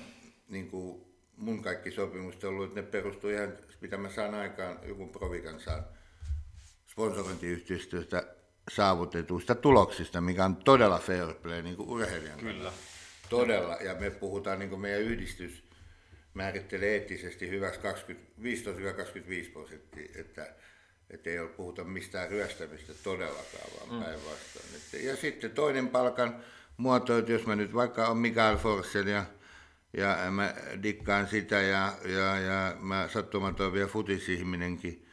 niin kuin mun kaikki sopimukset on ollut, että ne perustuu ihan, mitä mä saan aikaan, joku Provikan saan sponsorointiyhteistyöstä saavutetuista tuloksista, mikä on todella fair play niin kuin urheilijan Kyllä. Todella, ja me puhutaan, niin kuin meidän yhdistys määrittelee eettisesti hyväksi 15-25 prosenttia, että, että ei ole puhuta mistään ryöstämistä todellakaan, vaan mm. päinvastoin. Ja sitten toinen palkan muoto, että jos mä nyt vaikka on Mikael Forssell ja, ja mä dikkaan sitä ja, ja, ja mä sattumaton vielä futisihminenkin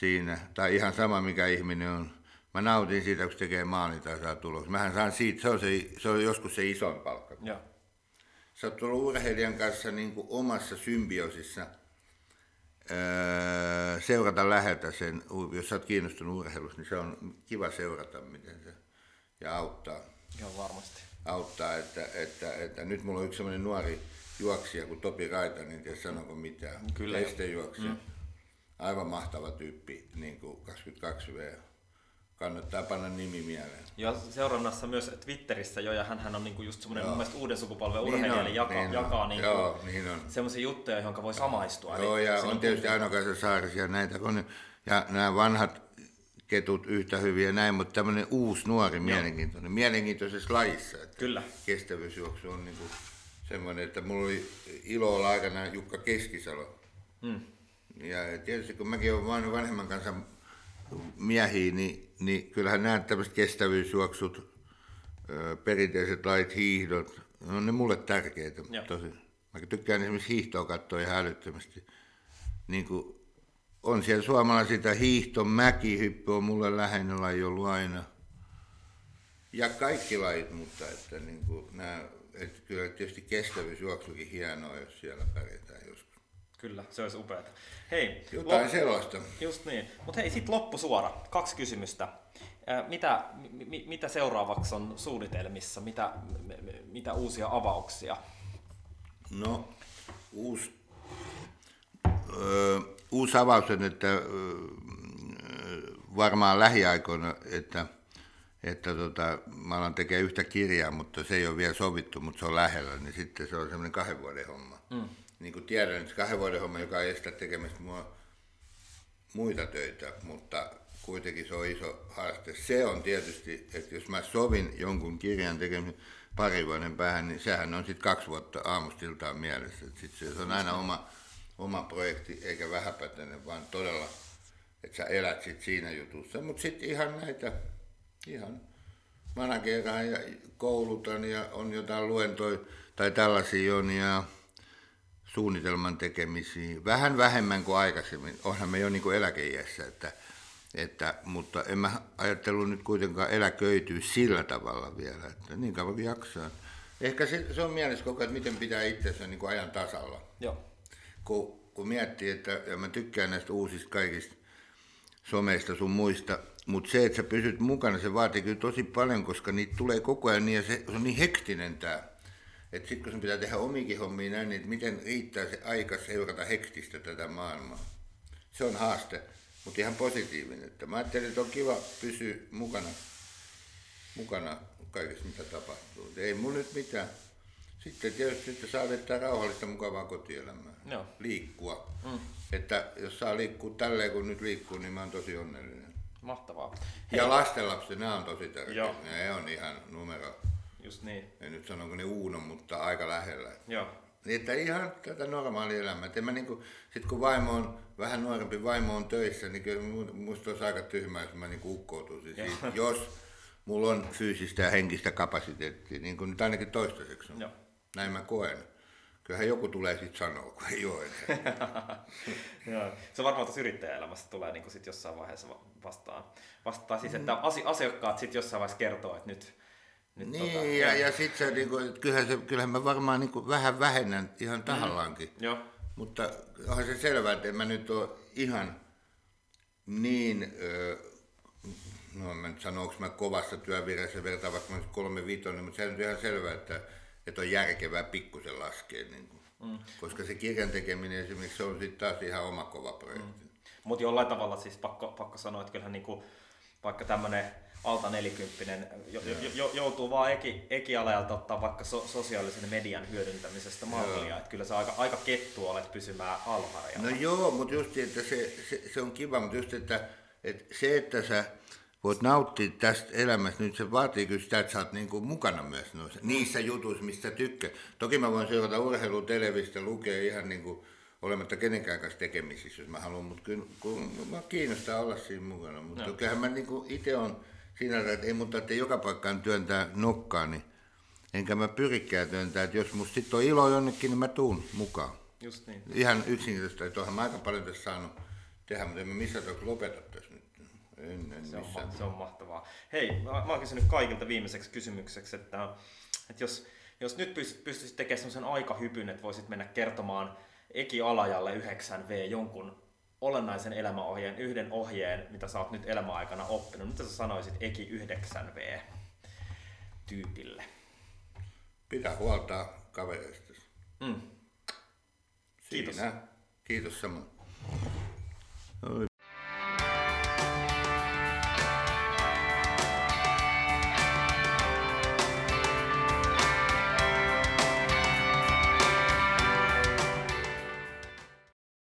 siinä, tai ihan sama mikä ihminen on, mä nautin siitä, kun se tekee maalin tai saa tuloksia. Mähän saan siitä, se on, se, se on joskus se isoin palkka. Ja. Sä oot ollut urheilijan kanssa niin kuin omassa symbioosissa öö, seurata läheltä sen, jos sä oot kiinnostunut urheilusta, niin se on kiva seurata, miten se ja auttaa. Joo, varmasti. Auttaa, että, että, että, nyt mulla on yksi sellainen nuori juoksija kuin Topi Raita, niin tiedä sanonko mitään. Kyllä. Mm. Aivan mahtava tyyppi, niin kuin 22V kannattaa panna nimi mieleen. Ja seurannassa myös Twitterissä jo, ja hän, hän on niinku just semmoinen mun mielestä uuden sukupolven niin urheilija, eli jakaa, niin jakaa niinku Joo, niin semmoisia juttuja, joihin voi samaistua. Joo, eli ja on tietysti Aino Saarisia näitä, on, ja nämä vanhat ketut yhtä hyviä näin, mutta tämmöinen uusi, nuori, Joo. mielenkiintoinen, mielenkiintoisessa lajissa. Että Kyllä. Kestävyysjuoksu on niinku semmoinen, että mulla oli ilo olla aikana Jukka Keskisalo. Hmm. Ja tietysti kun mäkin olen vanhemman kanssa miehiä, niin, niin kyllähän nämä tämmöiset kestävyysjuoksut, perinteiset lait, hiihdot, on ne mulle tärkeitä. Tosi. Mä tykkään esimerkiksi hiihtoa katsoa ihan älyttömästi. Niin kuin on siellä suomalaisia sitä hiihto, mäkihyppy on mulle läheinen laji ollut aina. Ja kaikki lajit, mutta että niin kuin nämä, että kyllä tietysti kestävyysjuoksukin hienoa, jos siellä pärjätään. Kyllä, se olisi upeaa. Hei, Jotain lop... sellaista. Just niin. Mutta hei, sitten loppusuora. Kaksi kysymystä. Mitä, mi, mitä seuraavaksi on suunnitelmissa? Mitä, mitä uusia avauksia? No, uusi, ö, uusi avaus on, että ö, varmaan lähiaikoina, että, että tota, mä alan tekemään yhtä kirjaa, mutta se ei ole vielä sovittu, mutta se on lähellä, niin sitten se on semmoinen kahden vuoden homma. Mm niin kuin tiedän, että kahden vuoden homma, joka ei estä tekemästä mua muita töitä, mutta kuitenkin se on iso haaste. Se on tietysti, että jos mä sovin jonkun kirjan tekemisen pari vuoden päähän, niin sehän on sitten kaksi vuotta aamustiltaan mielessä. Sitten se on aina oma, oma projekti, eikä vähäpätöinen, vaan todella, että sä elät sit siinä jutussa. Mutta sitten ihan näitä, ihan manageraan ja koulutan ja on jotain luentoja tai tällaisia on ja suunnitelman tekemisiin. Vähän vähemmän kuin aikaisemmin. Onhan me jo niin kuin eläkeiässä, että, että, mutta en mä ajatellut nyt kuitenkaan eläköityä sillä tavalla vielä, että niin kauan kuin jaksaa. Ehkä se, se on mielessä koko ajan, että miten pitää itsensä niin kuin ajan tasalla. Joo. Kun, kun miettii, että ja mä tykkään näistä uusista kaikista someista sun muista, mutta se, että sä pysyt mukana, se vaatii kyllä tosi paljon, koska niitä tulee koko ajan niin ja se, se on niin hektinen tämä että sitten kun sun pitää tehdä omikin hommia näin, niin miten riittää se aika seurata hektistä tätä maailmaa. Se on haaste, mutta ihan positiivinen. Että mä ajattelin, että on kiva pysyä mukana, mukana kaikessa mitä tapahtuu. Ei mun nyt mitään. Sitten tietysti että saa vettää rauhallista mukavaa kotielämää. Joo. Liikkua. Mm. Että jos saa liikkua tälleen kun nyt liikkuu, niin mä oon tosi onnellinen. Mahtavaa. Hei. Ja lastenlapset, nämä on tosi tärkeitä. Ne on ihan numero Just niin. En nyt sanonko ne uuno, mutta aika lähellä. Joo. Niin, että ihan tätä normaalia elämää. Mä niinku, sit kun vaimo on, vähän nuorempi vaimo on töissä, niin kyllä musta olisi aika tyhmää, jos mä niinku ukkoutuisin siitä, jos mulla on fyysistä ja henkistä kapasiteettia, niin kuin nyt ainakin toistaiseksi on. Joo. Näin mä koen. Kyllähän joku tulee sitten sanoa, kun ei ole enää. <laughs> Joo. Se varmaan tuossa yrittäjäelämässä tulee niin sit jossain vaiheessa vastaan. vastaan siis, että asiakkaat sitten jossain vaiheessa kertoo, että nyt, nyt niin, tota, ja, ja sitten se, niin kuin, kyllähän, se, kyllähän mä varmaan niin kuin, vähän vähennän ihan tahallaankin. Mm, joo. Mutta onhan se selvää, että en mä nyt ole ihan niin, no mä nyt sanon, onko mä kovassa työvirassa vertaan vaikka mä kolme viitonen, mutta se on ihan selvää, että, että on järkevää pikkusen laskea. Niin kuin. Mm. Koska se kirjan tekeminen esimerkiksi se on sitten taas ihan oma kova projekti. Mm. Mutta jollain tavalla siis pakko, pakko sanoa, että kyllähän niinku, vaikka tämmöinen alta nelikymppinen jo, jo, jo, joutuu vaan eki, ekialajalta ottaa vaikka so, sosiaalisen median hyödyntämisestä mallia. Että kyllä sä aika, aika kettu olet pysymään alhaalla. No joo, mutta just että se, se, se, on kiva, mutta just että, että se, että sä voit nauttia tästä elämästä, nyt se vaatii kyllä sitä, että sä oot niinku mukana myös noissa, niissä jutuissa, mistä tykkää. Toki mä voin seurata urheilua, televistä, lukea ihan niin kuin olematta kenenkään kanssa tekemisissä, jos mä haluan, mutta kyllä kun mä kiinnostaa olla siinä mukana. Mutta no. kyllähän mä niinku itse on siinä, että ei mun tarvitse joka paikkaan työntää nokkaa, niin enkä mä pyrikään työntää, että jos musta sitten on ilo jonnekin, niin mä tuun mukaan. Just niin. Ihan yksinkertaisesti, että onhan mä aika paljon tässä saanut tehdä, mutta en mä missään tapauksessa lopeta tässä nyt. En, en se, on, ma- se on mahtavaa. Hei, mä, mä oon kysynyt kaikilta viimeiseksi kysymykseksi, että, että jos, jos nyt pystyisit tekemään sellaisen aikahypyn, että voisit mennä kertomaan Eki Alajalle 9V jonkun olennaisen elämäohjeen, yhden ohjeen, mitä sä oot nyt elämäaikana oppinut. Mitä sä sanoisit Eki 9V tyypille? Pitää huolta kavereista. Mm. Kiitos. Kiitos samoin.